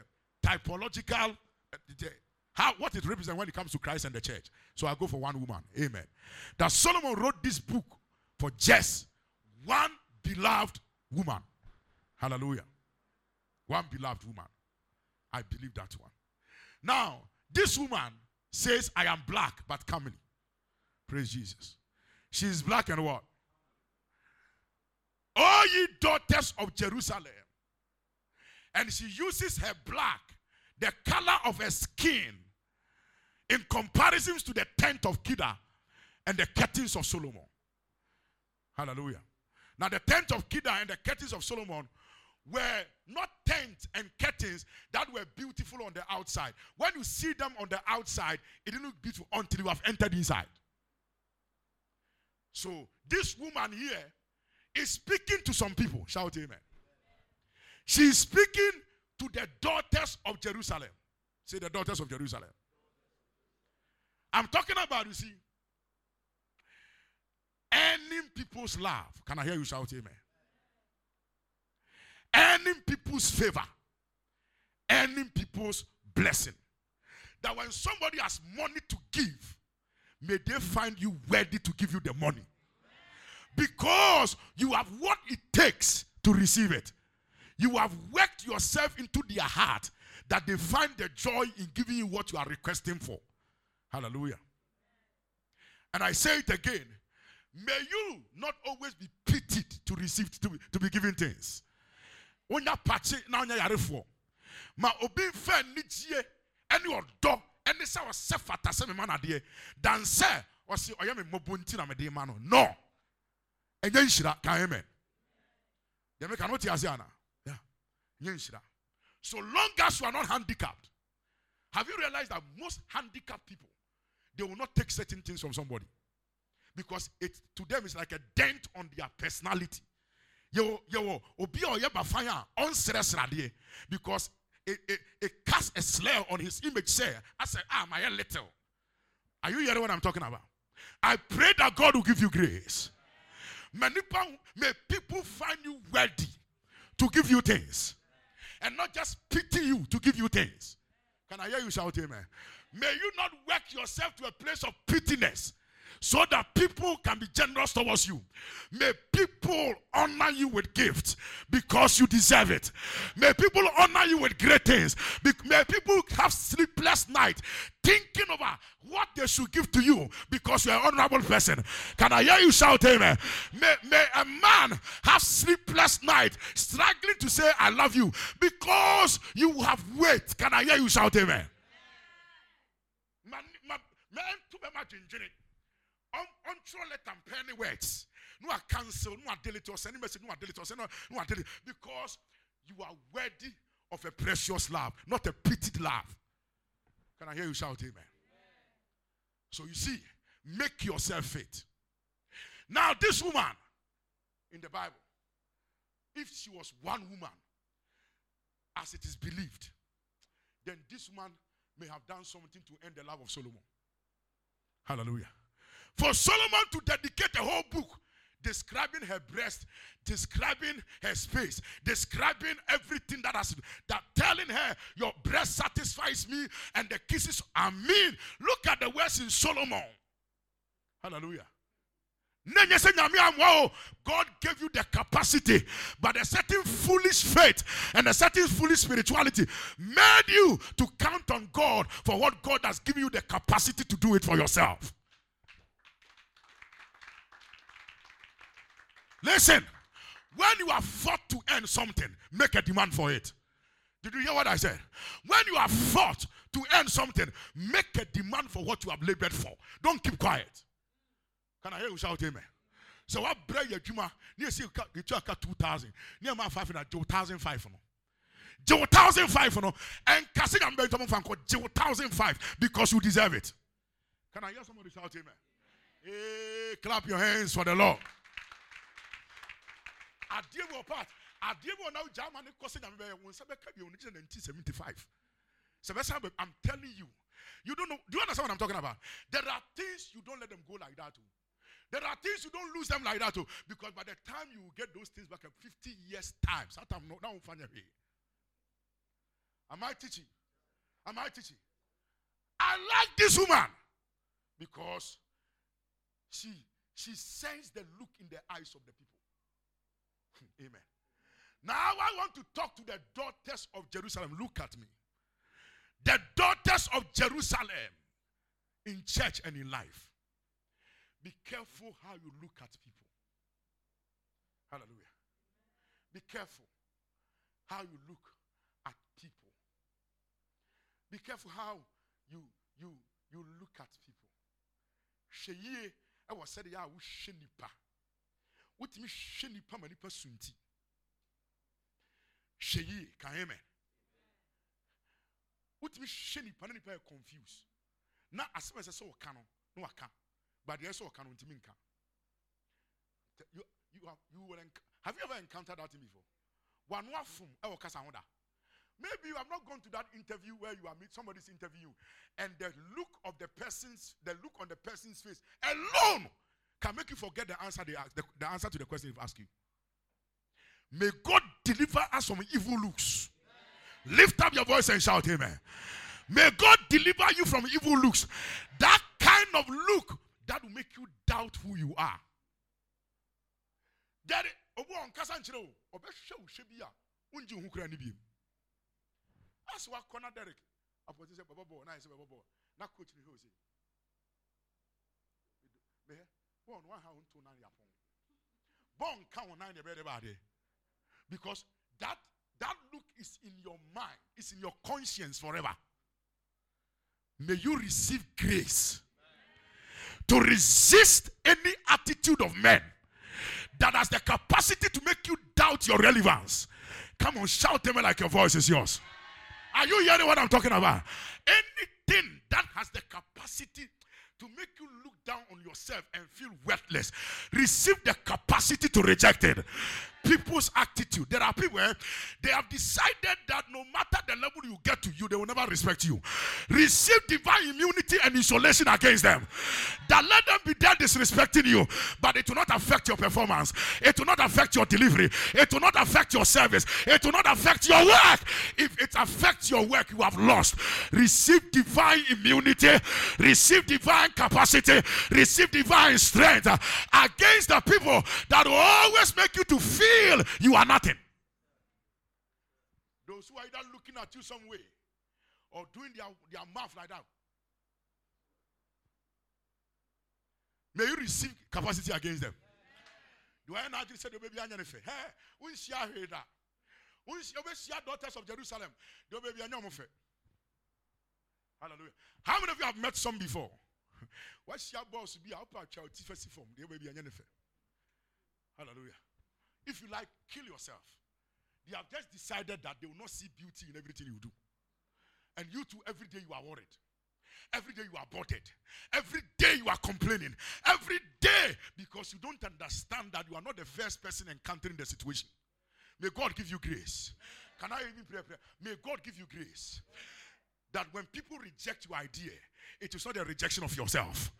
typological eh, the, how what it represents when it comes to Christ and the church. So I go for one woman. Amen. That Solomon wrote this book for just one beloved woman. Hallelujah. One beloved woman. I believe that one. Now, this woman says, I am black but comely. Praise Jesus. She's black and what? All ye daughters of Jerusalem. And she uses her black, the color of her skin, in comparisons to the tent of Kedar and the curtains of Solomon. Hallelujah. Now, the tent of Kedar and the curtains of Solomon were not tents and curtains that were beautiful on the outside. When you see them on the outside, it didn't look beautiful until you have entered inside. So this woman here is speaking to some people. Shout amen. She is speaking to the daughters of Jerusalem. Say the daughters of Jerusalem. I'm talking about, you see, earning people's love. Can I hear you shout amen? Earning people's favor, earning people's blessing. That when somebody has money to give, may they find you worthy to give you the money. Because you have what it takes to receive it. You have worked yourself into their heart that they find the joy in giving you what you are requesting for. Hallelujah. And I say it again. May you not always be pitied to receive to be, to be given things. When you patch now you are for. Ma obi fa nijie any odo any say was sefata se me man ade dan say o se oye me mobo nti na me de ma no. No. Enye nhyira kan amen. Dem can not hear ana. Yeah. Enye nhyira. So long as you are not handicapped. Have you realized that most handicapped people they will not take certain things from somebody because it to them is like a dent on their personality. Yo, obi bafanya on because it, it, it casts a slur on his image. Say, I say, ah, my little. Are you hearing what I'm talking about? I pray that God will give you grace. Many may people find you worthy to give you things and not just pity you to give you things. Can I hear you shout amen? May you not work yourself to a place of pittiness so that people can be generous towards you. May people honor you with gifts because you deserve it. May people honor you with great things. May people have sleepless night thinking over what they should give to you because you're an honorable person. Can I hear you shout amen? May, may a man have sleepless night struggling to say I love you because you have weight. Can I hear you shout amen? Man, man, man, to be Untrue let them penny words. No, I cancel, no, I delete or send message, no, I delete send, no, delete. Because you are worthy of a precious love, not a pitied love. Can I hear you shout amen? So you see, make yourself fit. Now, this woman in the Bible, if she was one woman, as it is believed, then this woman may have done something to end the love of Solomon. Hallelujah. For Solomon to dedicate a whole book describing her breast, describing her space, describing everything that has that telling her your breast satisfies me and the kisses are mean. Look at the words in Solomon. Hallelujah. God gave you the capacity, but a certain foolish faith and a certain foolish spirituality made you to count on God for what God has given you the capacity to do it for yourself. Listen, when you are fought to earn something, make a demand for it. Did you hear what I said? When you are fought to earn something, make a demand for what you have labored for. Don't keep quiet. Can I hear you shout amen? So what break your juma? Near see you got two thousand. Near my five hundred, two thousand five no. Two thousand five no. And casting going to fan called two thousand five because you deserve it. Can I hear somebody shout amen? Hey, clap your hands for the Lord adeɛ wɔ part adeɛ wɔ now german kɔsɛ nyame bɛyɛ wɔn nsa bɛka bi wɔn nineteen seventy five i'm telling you you don't know do you understand what i'm talking about there are things you don't let them go like that. Oh. There are things you don't lose them like that. Oh. Because by the time you get those things back in 50 years' time, I'm not now Am I teaching? Am I teaching? I like this woman because she she sends the look in the eyes of the people. Amen. Now I want to talk to the daughters of Jerusalem. Look at me. The daughters of Jerusalem in church and in life. Be careful how you look at people. Hallelujah. Be careful how you look at people. Be careful how you you you look at people. Sheye, I was said ya wotumi hwɛ nipa ma nipa su nti. Hwɛ yie ka amen. Wotumi hwɛ nipa na nipa yɛ confused. Na asɛm ɛsɛ sɛ ɔka no na waka. But deɛ ɛsɛ ɔka no ntumi nka. You have you will have you ever encountered that thing before? One wafum ewo kasa ho da. Maybe you have not gone to that interview where you are meet somebody's interview and the look of the person's the look on the person's face alone can make you forget the answer they ask, the, the answer to the question they've asked you. May God deliver us from evil looks. Lift up your voice and shout amen. May God deliver you from evil looks. That kind of look that will make you doubt who you are. Derek, bɔɔl no wa ha o nto na yɛ apɔn. Bɔɔl nka wɔn nan yɛ bɛyɛ de ba adeɛ. Because that that look is in your mind, it's in your conscience forever. May you receive grace to resist any attitude of men that has the capacity to make you doubt your relevance. Come on, shout them like your voice is yours. Are you hearing what I'm talking about? Anything that has the capacity to make you look down on yourself and feel worthless, receive the capacity to reject it people's attitude. There are people eh, they have decided that no matter the level you get to, you they will never respect you. Receive divine immunity and insulation against them. That let them be there disrespecting you, but it will not affect your performance. It will not affect your delivery. It will not affect your service. It will not affect your work. If it affects your work, you have lost. Receive divine immunity. Receive divine capacity. Receive divine strength uh, against the people that will always make you to feel you are nothing. Those who are either looking at you some way or doing their, their mouth like that. May you receive capacity against them. Do I not say the baby anything? Hey, we see that. We see daughters of Jerusalem. The baby Hallelujah. How many of you have met some before? Your boss be? I'll put child form. The baby anything. Hallelujah. If you like, kill yourself. They have just decided that they will not see beauty in everything you do. And you too, every day you are worried. Every day you are bothered. Every day you are complaining. Every day because you don't understand that you are not the first person encountering the situation. May God give you grace. Can I even pray? pray? May God give you grace. That when people reject your idea, it is not a rejection of yourself.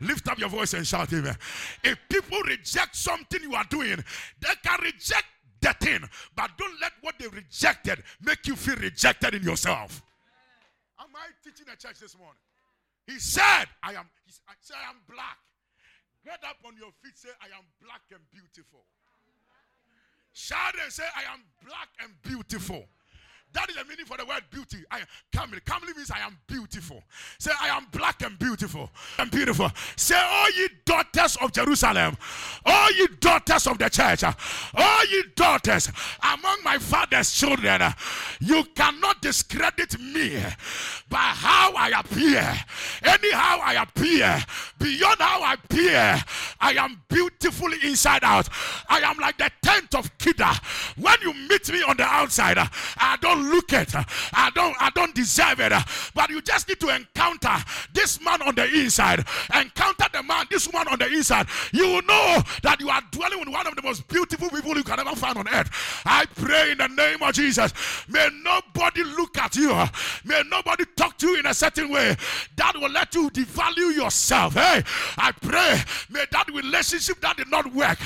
Lift up your voice and shout, Amen. If people reject something you are doing, they can reject the thing, but don't let what they rejected make you feel rejected in yourself. Am I teaching a church this morning? He said, I am, he said, I am black. Get up on your feet, say, I am black and beautiful. Shout and say, I am black and beautiful. That is the meaning for the word beauty. I comely. Comely means I am beautiful. Say, I am black and beautiful. I'm beautiful. Say, all ye daughters of Jerusalem, all ye daughters of the church, all ye daughters among my father's children, you cannot discredit me by how I appear. Anyhow I appear, beyond how I appear, I am beautiful inside out. I am like the tent of Kedar. When you meet me on the outside, I don't look at. I don't I don't deserve it. But you just need to encounter this man on the inside. Encounter the man, this woman on the inside. You will know that you are dwelling with one of the most beautiful people you can ever find on earth. I pray in the name of Jesus. May nobody look at you. May nobody talk to you in a certain way that will let you devalue yourself. Hey, I pray may that relationship that did not work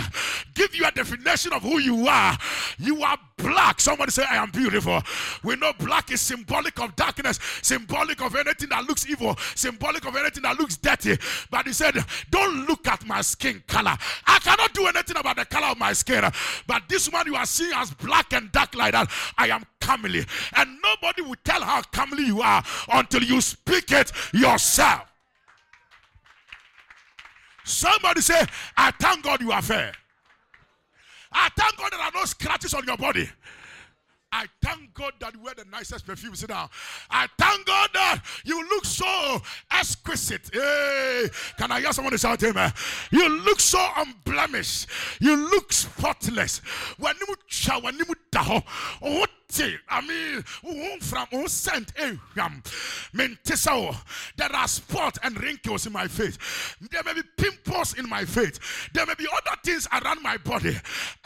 give you a definition of who you are. You are black. Somebody say, I am beautiful. We know black is symbolic of darkness, symbolic of anything that looks evil, symbolic of anything that looks dirty. But he said, Don't look at my skin color. I cannot do anything about the color of my skin. But this one you are seeing as black and dark like that, I am comely. And nobody will tell how comely you are until you speak it yourself. Somebody say, I thank God you are fair. I thank God there are no scratches on your body. I thank God that you wear the nicest perfume. Sit down. I thank God that you look so exquisite. Hey, can I hear someone shout amen? You look so unblemished. You look spotless. When you shower, when you oh, i mean wo from wo sent ehwam mente there are spots and wrinkles in my face there may be pimples in my face there may be other things around my body.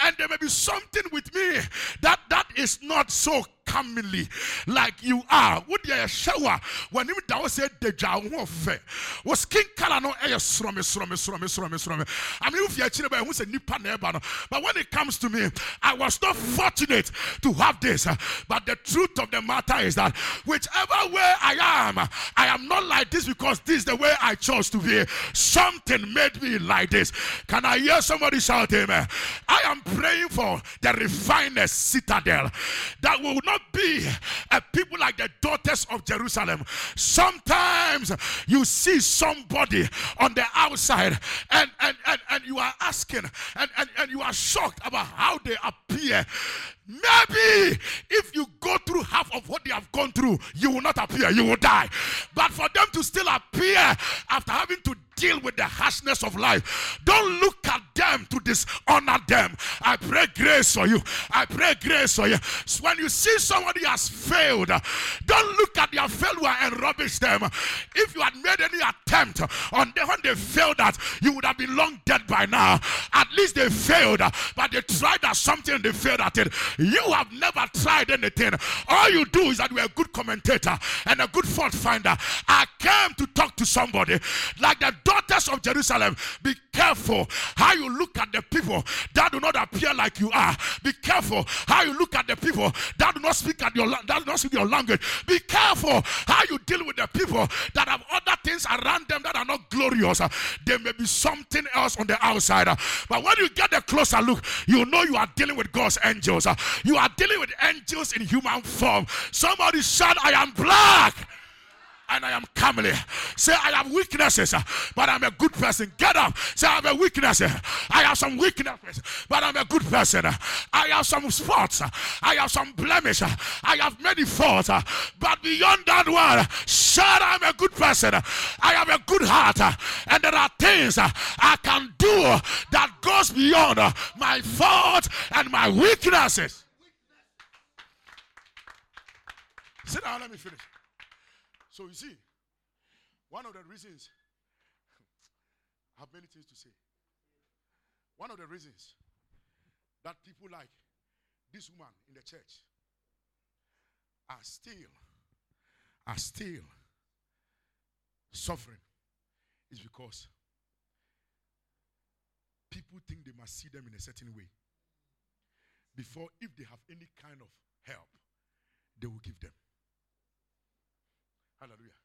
And there may be something with me that that is not so comely like you are. Would you shower when you da say deja wo fe? Wo skin color no eh. I mean if you chire by who say nipa. But when it comes to me, I was not fortunate to have this. But the truth of the matter is that whichever way I am, I am not like this because this is the way I chose to be. Something made me like this. Can I hear somebody shout amen? I am praying for the refinest citadel that will not be a people like the daughters of Jerusalem. Sometimes you see somebody on the outside and, and, and, and you are asking and, and, and you are shocked about how they appear. Maybe if you go through half of what they have gone through, you will not appear, you will die. But for them to still appear after having to deal with the harshness of life. Don't look at them to dishonor them. I pray grace for you. I pray grace for you. So when you see somebody has failed, don't look at their failure and rubbish them. If you had made any attempt on them when they failed that, you would have been long dead by now. At least they failed, but they tried at something they failed at it. You have never tried anything. All you do is that you're a good commentator and a good fault finder. I came to talk to somebody like the daughters of Jerusalem, careful how you look at the people that do not appear like you are. Be careful how you look at the people that do not speak at your that do not speak your language. Be careful how you deal with the people that have other things around them that are not glorious. There may be something else on the outside. But when you get a closer look, you know you are dealing with God's angels. You are dealing with angels in human form. Somebody shout, I am black and I am comely. Say, I have weaknesses, but I'm a good person. Get up. Say, I have a weakness. I have some weaknesses, but I'm a good person. I have some spots. I have some blemish. I have many faults. But beyond that one, shout, I'm a good person. I have a good heart. And there are things I can do that goes beyond my faults and my weaknesses. Sit down, let me finish. So you see, one of the reasons, I have many things to say. One of the reasons that people like this woman in the church are still, are still suffering is because people think they must see them in a certain way. Before, if they have any kind of help, they will give them. Hallelujah.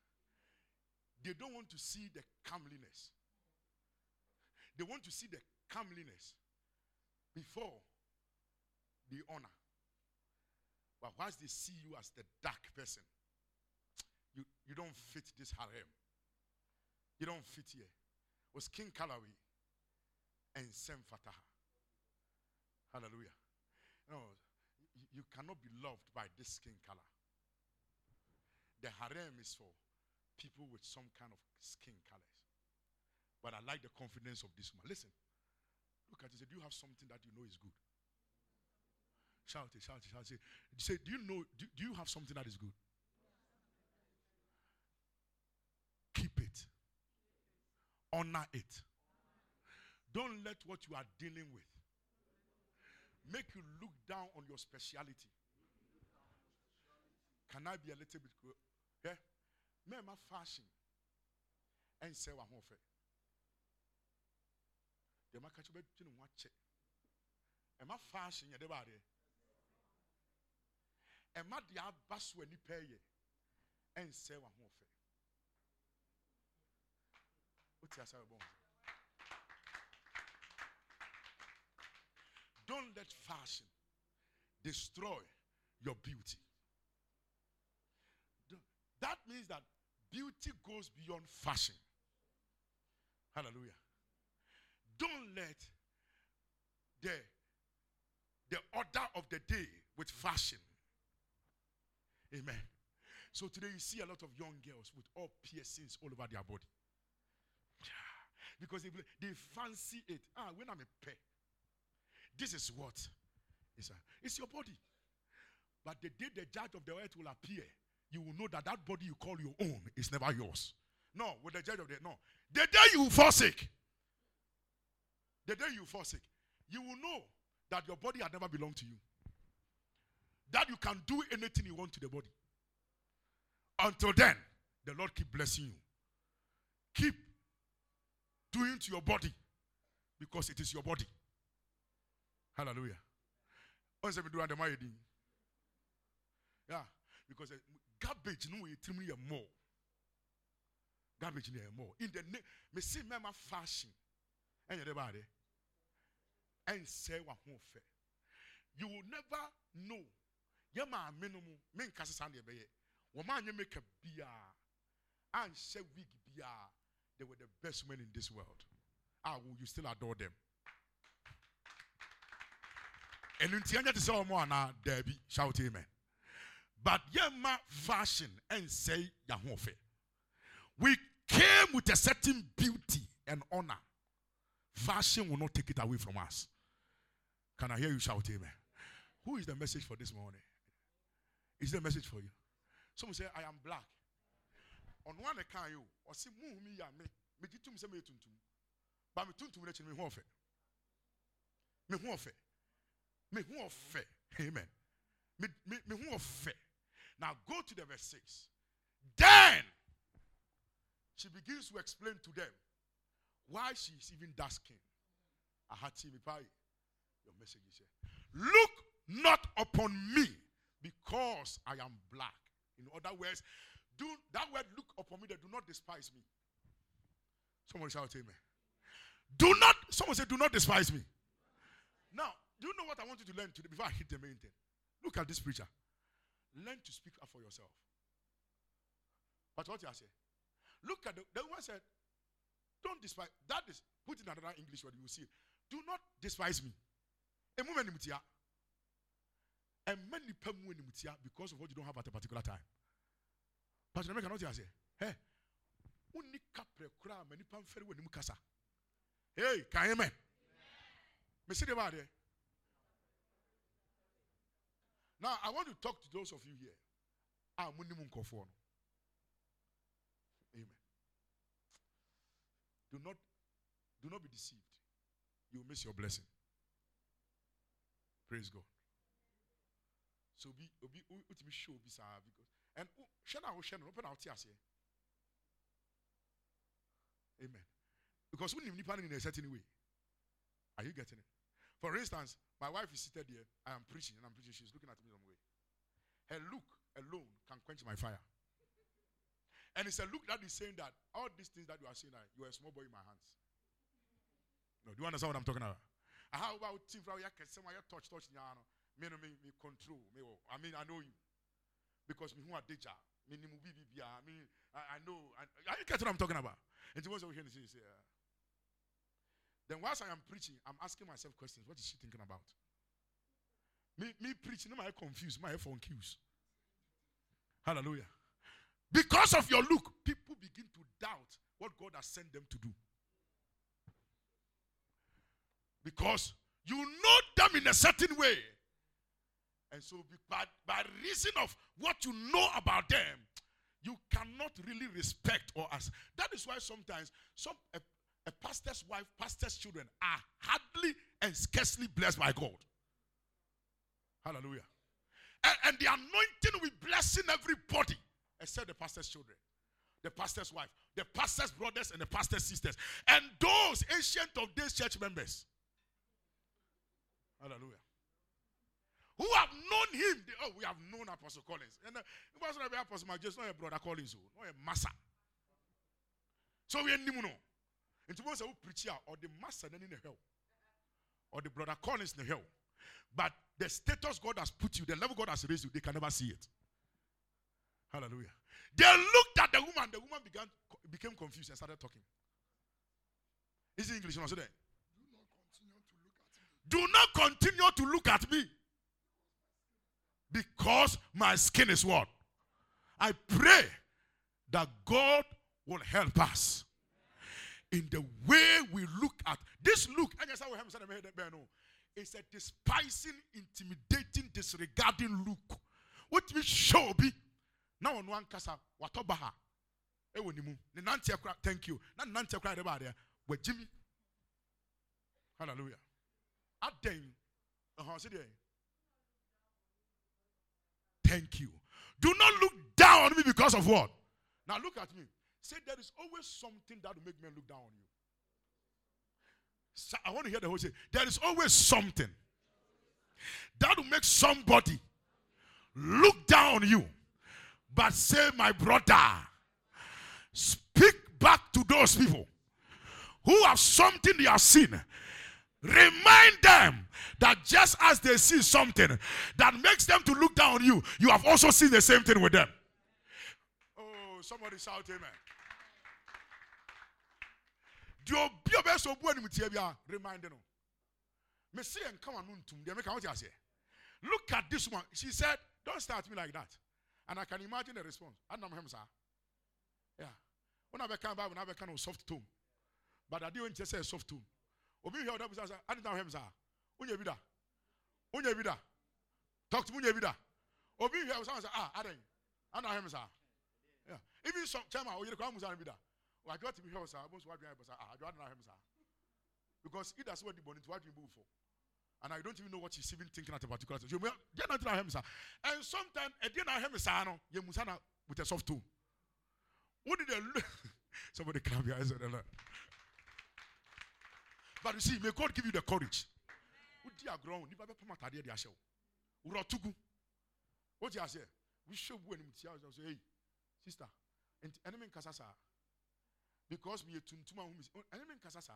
They don't want to see the comeliness. They want to see the comeliness before the honor. But once they see you as the dark person, you, you don't fit this harem. You don't fit here. It Was King Calloway and Sem Fataha. Hallelujah. No, you, you cannot be loved by this skin color. The harem is for people with some kind of skin colors. But I like the confidence of this man. Listen, look at it. Say, do you have something that you know is good? Shout it, shout it, shout it. Say, do you know, do, do you have something that is good? Keep it. Honor it. Don't let what you are dealing with make you look down on your speciality. Can I be a little bit yeah. Mema fashion. Say wa hofe. The maka chobe tunu wache. Ema fashion ye de ba de. Ema de abaso ani peye. And say wa hofe. Uti asa bon. Don't let fashion destroy your beauty. That means that beauty goes beyond fashion. Hallelujah. Don't let the, the order of the day with fashion. Amen. So today you see a lot of young girls with all piercings all over their body. Because they, they fancy it. Ah, when I'm a pet, this is what? It's, a, it's your body. But the day the judge of the earth will appear, you will know that that body you call your own is never yours. No, with the judge of the no. The day you sick, the day you sick, you will know that your body had never belonged to you. That you can do anything you want to the body. Until then, the Lord keep blessing you. Keep doing to your body because it is your body. Hallelujah. Yeah, because uh, garbage no way trim more. Garbage near more. In the name, me see mema fashion. And you're body. And say what won't fair. You will never know. Yama minimum, men cast Sunday bay. Woman, you make a beer and say wig beer. They were the best men in this world. Ah, will you still adore them? And in Tianya to say more now, Debbie, shout amen. But yema fashion and say Yahofe. We came with a certain beauty and honor. Fashion will not take it away from us. Can I hear you shout amen? Who is the message for this morning? Is the message for you? Someone say, I am black. On one account, you or see, me, ya me, me, jitum se me tuntum. But me tuntum, me hofe. Me hofe. Me hofe. Amen. Me, me, me hofe. Now go to the verse 6. Then she begins to explain to them why she is even me pie. Your message is here. Look not upon me because I am black. In other words, do that word look upon me that do not despise me. Someone shout amen. Do not, someone say, do not despise me. Now, do you know what I want you to learn today before I hit the main thing? Look at this preacher. Learn to speak up for yourself. But what you say? Look at the, the one said, don't despise. That is, put in another English word, you will see. Do not despise me. A woman in Mutia. A man many people because of what you don't have at a particular time. But you cannot say, hey, uni kapre kura many pam kasa. Hey, can you me? Me see the body. Now I want to talk to those of you here. Ah. Amen. Do not do not be deceived. You will miss your blessing. Praise God. So be be ultimate show be because and shana ho shana open out here. Amen. Because when you in a certain way. Are you getting it? For instance, my wife is seated here. I am preaching and I'm preaching. She's looking at me some way. Her look alone can quench my fire. And it's a look that is saying that all these things that you are saying, you are a small boy in my hands. No, do you understand what I'm talking about? How about team from your touch, touch, me, me, me control. Me, I mean, I know you. Because me who are deja. Me, I mean, I, know. I, I get what I'm talking about. And what's over here say, uh, then whilst I am preaching, I'm asking myself questions. What is she thinking about? Me, me preaching, am I confused? My phone cues. Hallelujah. Because of your look, people begin to doubt what God has sent them to do. Because you know them in a certain way. And so, by, by reason of what you know about them, you cannot really respect or ask. That is why sometimes some a, a pastor's wife, pastor's children are hardly and scarcely blessed by God. Hallelujah. And, and the anointing will blessing everybody except the pastor's children, the pastor's wife, the pastor's brothers, and the pastor's sisters, and those ancient of days church members. Hallelujah. Who have known him? They, oh, we have known Apostle Collins. And uh, it wasn't Apostle my just not a brother Collins, oh, not a massa. So we are Nimuno. And to say, preacher or the master then in the hell, or the brother Collins in the hell. But the status God has put you, the level God has raised you, they can never see it. Hallelujah. They looked at the woman. The woman began became confused and started talking. Is it English? you No, say that. Do not continue to look at me. Because my skin is what? I pray that God will help us in the way we look at this look. It's a despising, intimidating, disregarding look. Wotumi hyɛ obi na ɔno ankasa watɔ ba ha. Ɛwɔ ne mu. Ne nanteɛ kora thank you. Na ne nanteɛ kora yɛde ba adeɛ wagyi mi. Hallelujah. Ɛhɔn si deɛ thank you. Do not look down on me because of what? Now look at me say there is always something that will make men look down on you so I want to hear the whole thing. there is always something that will make somebody look down on you but say my brother speak back to those people who have something they have seen Remind them that just as they see something that makes them to look down on you, you have also seen the same thing with them. Somebody shout amen. deɛ obi a ɔbɛyɛ sɛ obu anim tie bia remind no. Mesi yɛn kama no ntum deɛ meka wote look at this one she said don't start me like that. And i can imagine the response. Anam hem saa yeah. Wona bɛka bible na bɛka no soft tone. But adeɛ wɔnkyɛ sɛ soft tone. Obi busa sa adi na hwɛ mu saa wonye bi da wonye talk to wonye bi da obi ɔsan sa ah adan ana hwɛ mu saa yeah even some chairman oyere kwan musa bi da wadwa ti bi hwɛ ɔsa abo nso wadwa yɛ basa ah adwa na hwɛ mu saa because either so di bɔ ne ti wadwa bu fo and I don't even know what he's even thinking at a particular time. You may not know him, sir. And sometimes, a dinner him, sir, you must with a soft tone. What did they look? Somebody clap your eyes on that. But you see, may God give you the courage. What do you grow? You never come out of the show. Urotugu. What do you say? We show when you say, hey, sister, and enemy kasasa. Because me tuntuma who is enemy kasasa.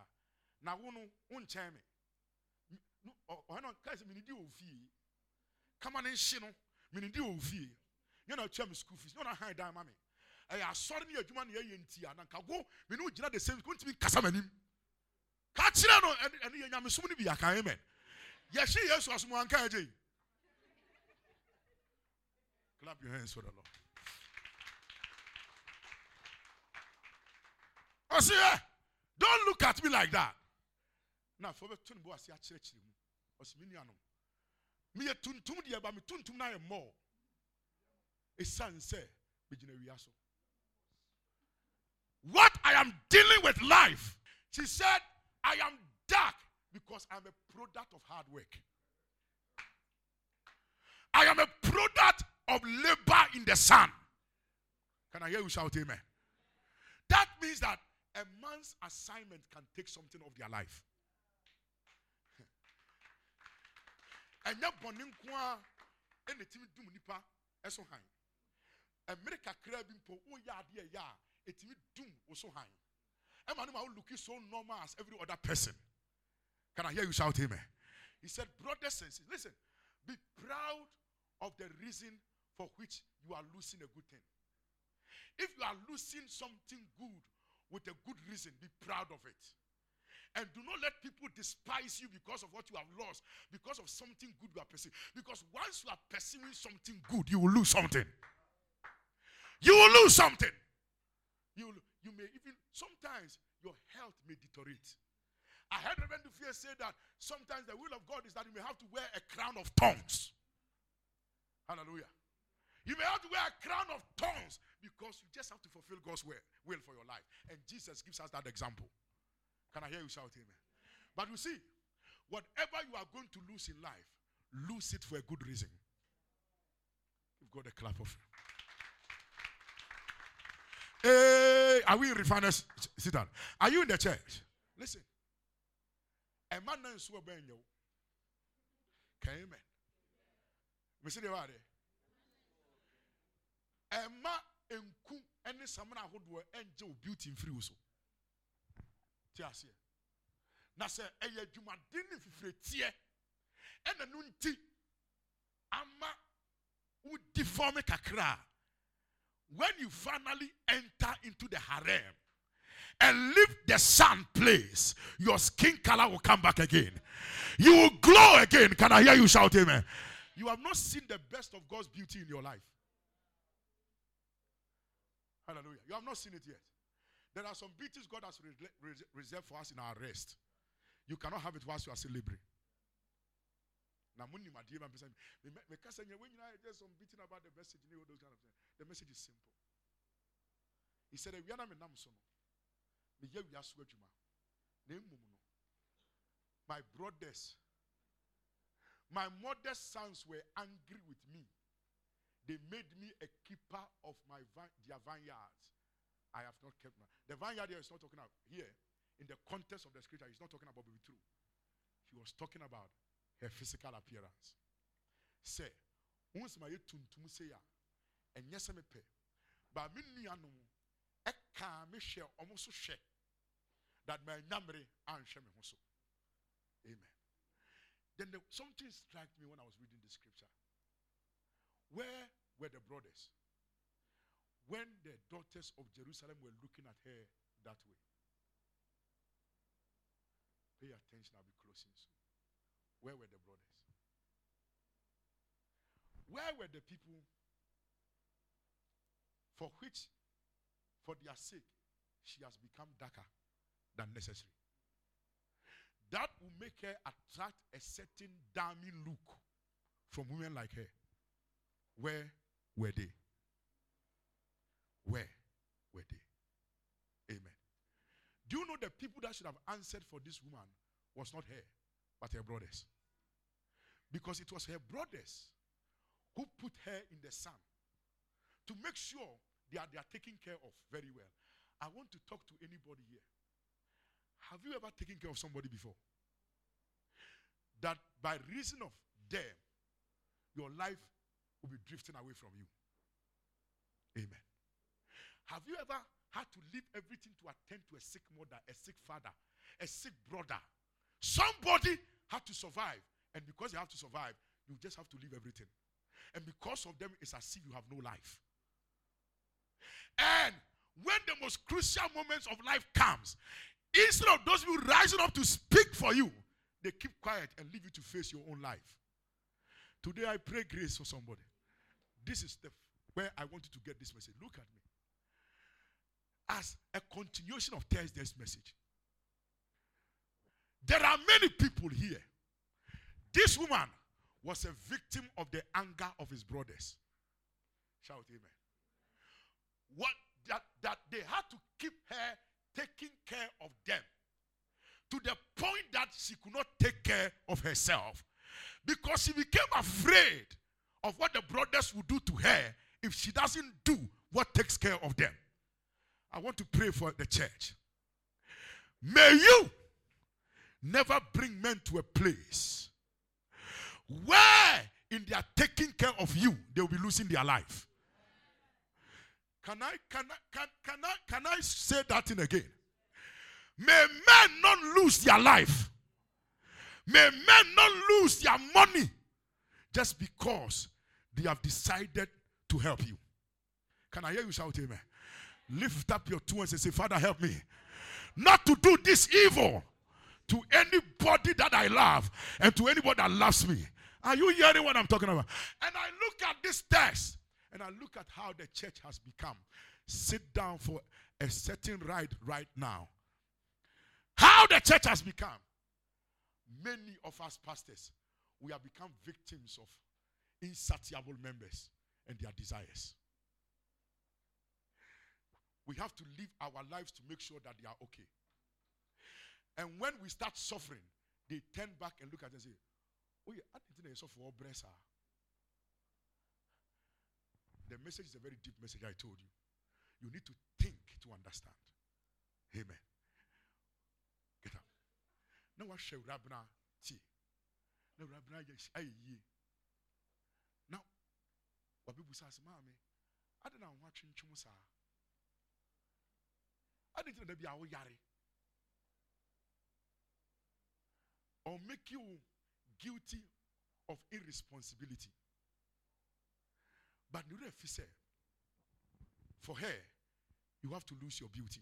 Na wono unche me. No, oh no, guys, me di ofi. Come on in shino. Me di ofi. You know, chum school fees. No, na high down, mommy. ɛyɛ asɔre ne adwuma ne yɛyɛ nti a na nka go me ne wogyina the same wontumi kasa m'anim ka kyerɛ no ɛne yɛ nyamesom no bi aka amen yɛhye yesu asom anka agye clap your hands for the lord ɔse eh, ɛ don't look at me like that na afɔ bɛto ne bo ase akyerɛkyerɛ mu ɔse me nuanom meyɛ tuntum deɛ ba me tuntum no ayɛ mmɔɔ ɛsiane sɛ megyina wia so what i am dealing with life she said I am dark because I'm a product of hard work. I am a product of labor in the sun. Can I hear you shout amen? That means that a man's assignment can take something of their life. ɛnyɛ bɔne nko a ɛna ɛtumi dum nipa ɛso han mmerɛ kakra bi mpo woyɛ adeɛ yɛ a ɛtumi dum wo so han Emma will look so normal as every other person. Can I hear you shout amen? He said, Brothers and sisters, listen, be proud of the reason for which you are losing a good thing. If you are losing something good with a good reason, be proud of it. And do not let people despise you because of what you have lost, because of something good you are pursuing. Because once you are pursuing something good, you will lose something. You will lose something. You you may even, sometimes your health may deteriorate. I heard Reverend Dufia say that sometimes the will of God is that you may have to wear a crown of thorns. Hallelujah. You may have to wear a crown of thorns because you just have to fulfill God's will, for your life. And Jesus gives us that example. Can I hear you shout amen? But you see, whatever you are going to lose in life, lose it for a good reason. You've got a clap of Hey, are we in refiners? Sit down. Are you in the church? Listen. A man named. Can you Me see the word. A ma enku ene samana ahodoɔ ɛngye wo beauty mfiri wo so te aseɛ na sɛ ɛyɛ adwumaden ne fifiretie ɛna no nti ama wodi fɔm kakra when you finally enter into the harem and leave the sun place, your skin color will come back again. You will glow again. Can I hear you shout amen? You have not seen the best of God's beauty in your life. Hallelujah. You have not seen it yet. There are some beauties God has reserved for us in our rest. You cannot have it whilst you are still liberating. na mo nim adeɛ ma mpɛ sɛ meka sɛ nyɛ wɔn nyinaa just some beating about the message ne all those kind of things the message is simple he said awia na me nam so no meyɛ wia so adwuma na mmom my brothers my mother's sons were angry with me they made me a keeper of my their vineyards i have not kept my the vineyard here is not talking about here in the context of the scripture he's not talking about be true he was talking about her physical appearance. Say, once my tuntum say ya, and yes, I'm a pay. But me nuanom, ɛka me ɔmo so hyɛ that my nyamere anhyɛ me also. Amen. Then the, something struck me when I was reading the scripture. Where were the brothers? When the daughters of Jerusalem were looking at her that way. Pay attention, I'll be closing soon. Where were the brothers? Where were the people for which, for their sake, she has become darker than necessary? That will make her attract a certain damning look from women like her. Where were they? Where were they? Amen. Do you know the people that should have answered for this woman was not her, but her brothers? Because it was her brothers who put her in the sun to make sure they are, they are taken care of very well. I want to talk to anybody here. Have you ever taken care of somebody before? That by reason of them, your life will be drifting away from you. Amen. Have you ever had to leave everything to attend to a sick mother, a sick father, a sick brother? Somebody had to survive. And because you have to survive, you just have to leave everything. And because of them, it's as if you have no life. And when the most crucial moments of life comes, instead of those people rising up to speak for you, they keep quiet and leave you to face your own life. Today I pray grace for somebody. This is the where I want you to get this message. Look at me. As a continuation of Thursday's message. There are many people here. This woman was a victim of the anger of his brothers. Shout amen. What that, that they had to keep her taking care of them to the point that she could not take care of herself because she became afraid of what the brothers would do to her if she doesn't do what takes care of them. I want to pray for the church. May you never bring men to a place where in their taking care of you, they will be losing their life. Can I can I can, can I can I say that thing again? May men not lose their life. May men not lose their money just because they have decided to help you. Can I hear you shout amen? Lift up your two hands and say, Father, help me not to do this evil to anybody that I love and to anybody that loves me. Are you hearing what I'm talking about? And I look at this text and I look at how the church has become. Sit down for a certain ride right now. How the church has become. Many of us pastors, we have become victims of insatiable members and their desires. We have to live our lives to make sure that they are okay. And when we start suffering, they turn back and look at us and say, Oh, yeah, I didn't suffer for breast. Ah? The message is a very deep message, I told you. You need to think to understand. Amen. Get up. Now, what shall Rabna tea? Now, Rabna, yes, I ye. Now, what people say, Mammy, I don't know watching Chumusa. I didn't know be our yari. Or make you guilty of irresponsibility. But Nurefi said, for her, you have to lose your beauty.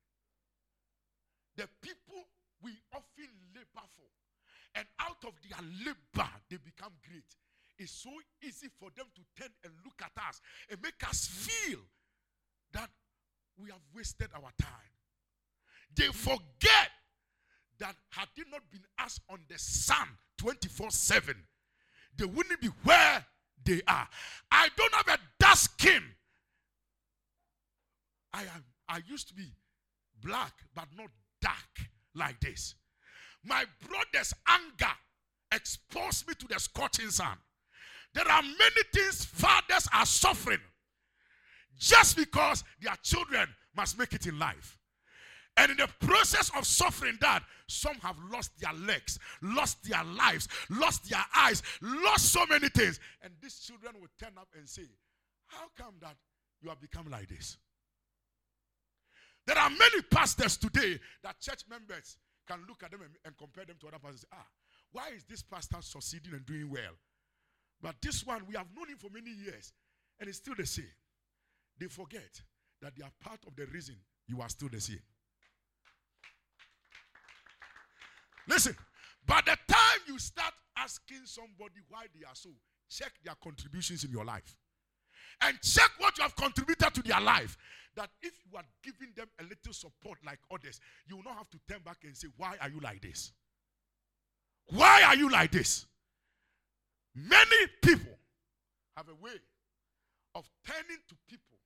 The people we often labor for, and out of their labor, they become great. It's so easy for them to turn and look at us and make us feel that we have wasted our time. They forget that had it not been us on the sun 24 7, they wouldn't be where they are. I don't have a dark skin. I am I used to be black, but not like this. My brother's anger exposed me to the scorching sun. There are many things fathers are suffering just because their children must make it in life. And in the process of suffering that, some have lost their legs, lost their lives, lost their eyes, lost so many things. And these children will turn up and say, How come that you have become like this? There are many pastors today that church members can look at them and, and compare them to other pastors. Ah, why is this pastor succeeding and doing well? But this one, we have known him for many years, and it's still the same. They forget that they are part of the reason you are still the same. Listen, by the time you start asking somebody why they are so, check their contributions in your life. And check what you have contributed to their life. That if you are giving them a little support like others, you will not have to turn back and say, Why are you like this? Why are you like this? Many people have a way of turning to people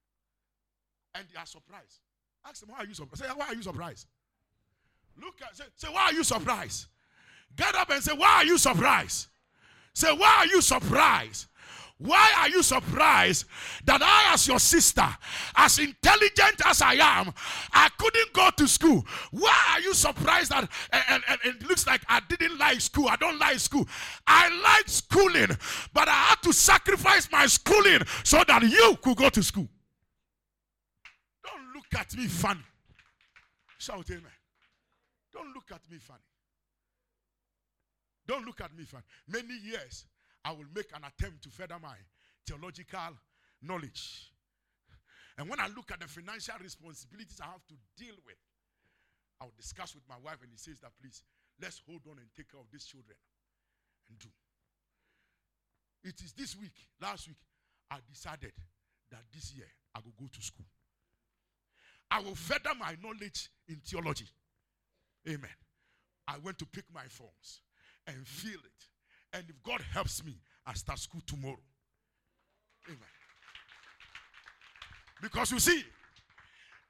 and they are surprised. Ask them, why are you surprised? Say, why are you surprised? Look at, say, say, why are you surprised? Get up and say, why are you surprised? Say, why are you surprised? Why are you surprised that I, as your sister, as intelligent as I am, I couldn't go to school? Why are you surprised that and, and, and, it looks like I didn't like school? I don't like school. I like schooling, but I had to sacrifice my schooling so that you could go to school. Don't look at me funny. Shout amen. Don't look at me funny. Don't look at me funny. Many years I will make an attempt to further my theological knowledge. And when I look at the financial responsibilities I have to deal with, I'll discuss with my wife, and he says that please, let's hold on and take care of these children and do. It is this week, last week, I decided that this year I will go to school. I will further my knowledge in theology. Amen. I went to pick my forms and feel it and if God helps me, I start school tomorrow. Amen. Because you see,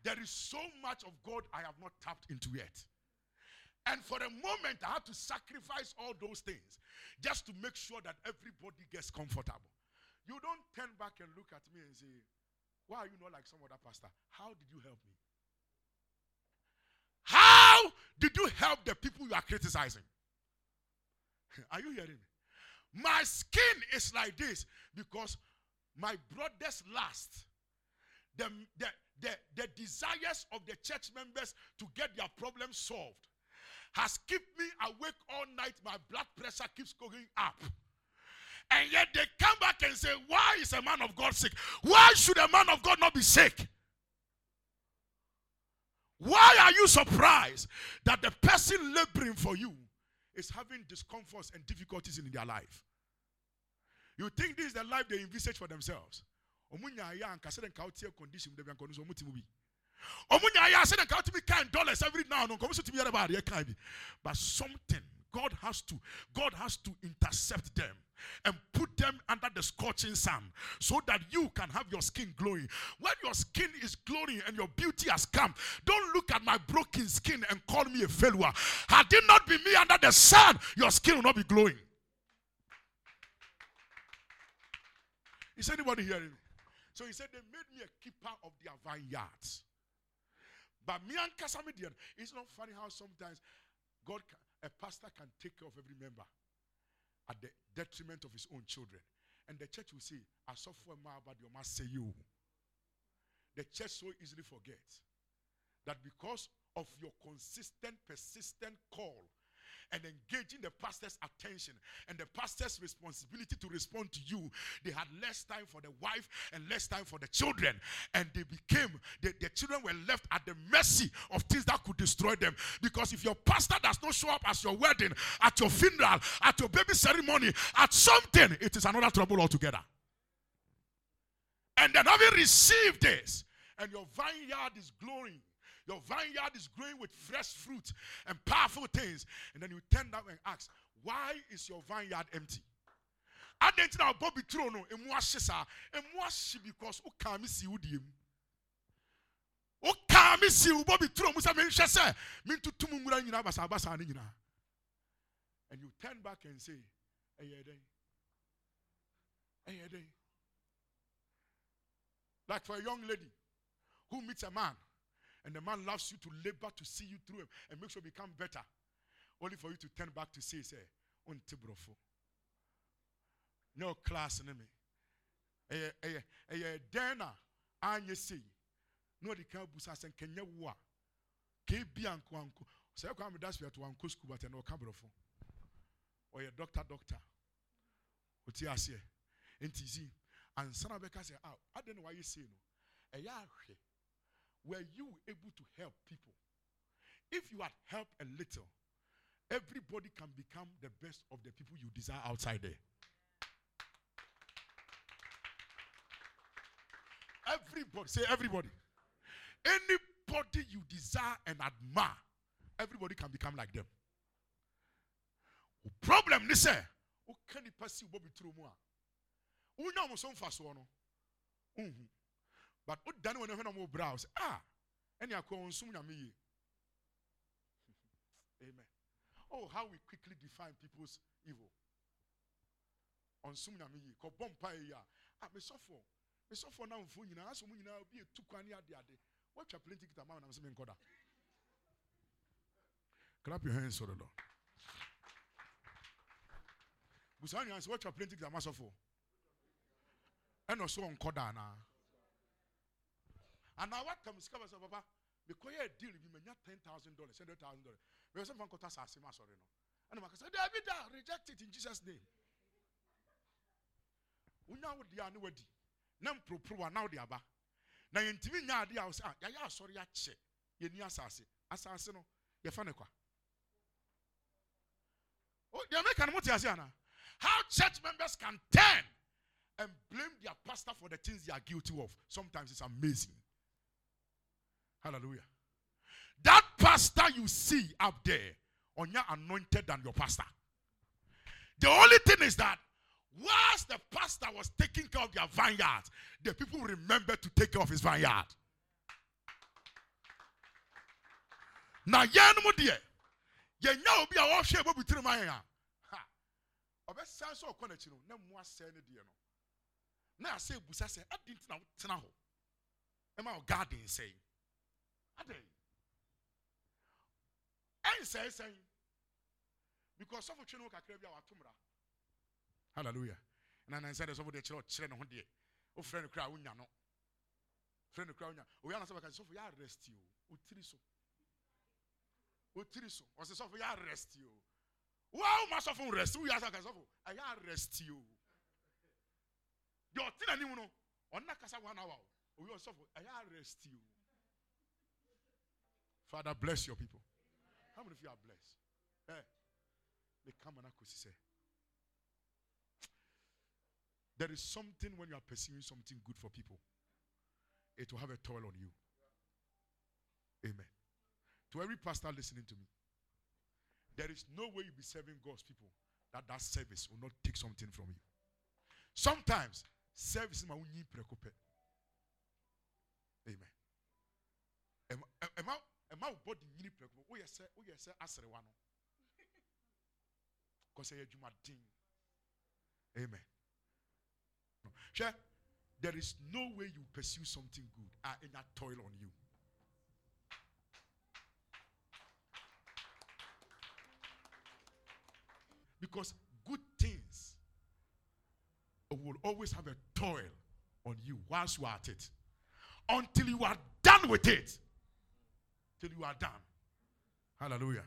there is so much of God I have not tapped into yet. And for a moment, I had to sacrifice all those things just to make sure that everybody gets comfortable. You don't turn back and look at me and say, Why are you not like some other pastor? How did you help me? How did you help the people you are criticizing? Are you hearing me? My skin is like this because my brothers last. The, the, the, the desires of the church members to get their problems solved has kept me awake all night. My blood pressure keeps going up. And yet they come back and say, Why is a man of God sick? Why should a man of God not be sick? Why are you surprised that the person laboring for you is having discomforts and difficulties in their life. You think this is the life they envisage for themselves? but something God has to God has to intercept them and put them under the scorching sun so that you can have your skin glowing. When your skin is glowing and your beauty has come, don't look at my broken skin and call me a failure. Had it not been me under the sun, your skin will not be glowing. Is anybody hearing me? So he said they made me a keeper of their vineyards. But me and Kasamidian, it's not funny how sometimes God, can, a pastor can take care of every member at the detriment of his own children. And the church will say, I suffer more about your say you. The church so easily forgets that because of your consistent, persistent call and engaging the pastor's attention and the pastor's responsibility to respond to you, they had less time for the wife and less time for the children. And they became, the, the children were left at the mercy of things that could destroy them. Because if your pastor does not show up at your wedding, at your funeral, at your baby ceremony, at something, it is another trouble altogether. And then having received this, and your vineyard is glowing your vineyard is growing with fresh fruit and powerful things. And then you turn down and ask, why is your vineyard empty? I didn't know Bobby Trono, and Mwashisa, and Mwashi because who can't see you, dear. O kaa mi si wo bi turo mu sɛ menhwɛ sɛ mentutu mu nwura nyinaa basabasa ne and you turn back and say ɛyɛ dɛn ɛyɛ dɛn like for a young lady who meets a man and the man loves you to labor to see you through him and make sure you become better. Only for you to turn back to say, say, unti brofo. No class. Eh eh eh dena anye say. No di kan busa sen kenya wa. Ke bi anko anko. Say kwa me das to anko school but no ka brofo. Or your doctor doctor. Oti ase. Enti zi ansana beka say ah, I don't know why you say no. Eya ahwe were you able to help people? If you had helped a little, everybody can become the best of the people you desire outside there. Everybody, say everybody. Anybody you desire and admire, everybody can become like them. Problem ni say, o can you pass you more? Unya mo so mfa so no. Mhm. But what done when you browse? Ah, and you are soon Amen. Oh, how we quickly define people's evil. On Sumnami, Kobompa, ah, me suffer. Me suffer now for you. As you know, be a two quani at the other. What your plenty to man, I'm saying, Koda. Clap your hands for the Lord. Answer, what your plenty to master for? And also on Koda now. And now what comes cover so papa because a deal bi menya ten thousand dollars, hundred thousand dollars. Because some kota sase ma sorry no. And I say, David, ah, reject it in Jesus' name. Unya wo dia ne wadi. Na mpropro wa na wo dia ba. Na yentimi nya ade a wo say, ah, ya ya asori ache. Ye ni asase. Asase no ye fa ne kwa. Oh, the American what you ana? How church members can turn and blame their pastor for the things they are guilty of. Sometimes it's amazing. Hallelujah. That pastor you see up there, on your anointed than your pastor. The only thing is that whilst the pastor was taking care of their vineyard, the people remembered to take care of his vineyard. Now, yan mo deɛ yɛnya obi a wɔhwɛ bɔ bitiri ma yɛn a ha ɔbɛsan so ɔkɔ n'akyi no na mu asɛe ne deɛ no na asɛ ebusa sɛ adi nti na wotena hɔ ɛma ɔ garden sɛn adɛn ɛnsɛe sɛn because sɔfo twe no kakra bi a wato mmara hallelujah. Na nansɛ de sɔfo de kyerɛ ɔkyerɛ ne ho deɛ wofrɛ no kora a wonya no frɛ no kora wonya owia na sɛ bɛka sɔfo yɛ arrest o. Wotiri so. Wotiri so. Ɔsɛ sɔfo yɛ arrest o. Woa woma sɔfo rest. Woyɛ sɛ ka sɔfo ɛyɛ arrest o. Deɛ ɔte n'anim no ɔnna kasa one hour o. Owia ɔsɔfo ɛyɛ arrest o Father, bless your people. How many of you are blessed? Eh? They come and say. There is something when you are pursuing something good for people, it will have a toll on you. Amen. To every pastor listening to me, there is no way you'll be serving God's people that that service will not take something from you. Sometimes, service is my own Amen. Am, am, am, amen. There is no way you pursue something good. A ɛnya toil on you. Because good things will always have a toil on you whilst you are at it. Until you are done with it till you are done. Hallelujah.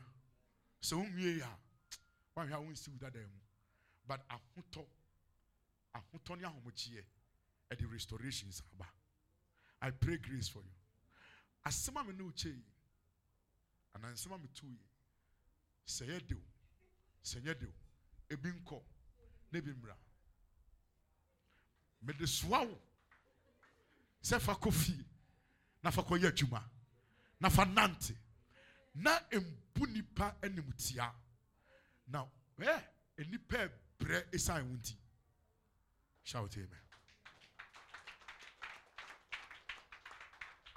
So wahwɛ a wonsi wo dada mu but ahotɔ ahotɔ ne ahomokyeɛ ɛde restorations aba i pray grace for you. Asɛm a me ne wo kyɛ yi anaa nsɛm a metu yi. Sɛ yɛ dew nyɛ dew ebi nkɔ na ebi mmra fa na fa na fa nante. Na mbu nipa animtia na ɛ eh, nipa brɛ nti shout amen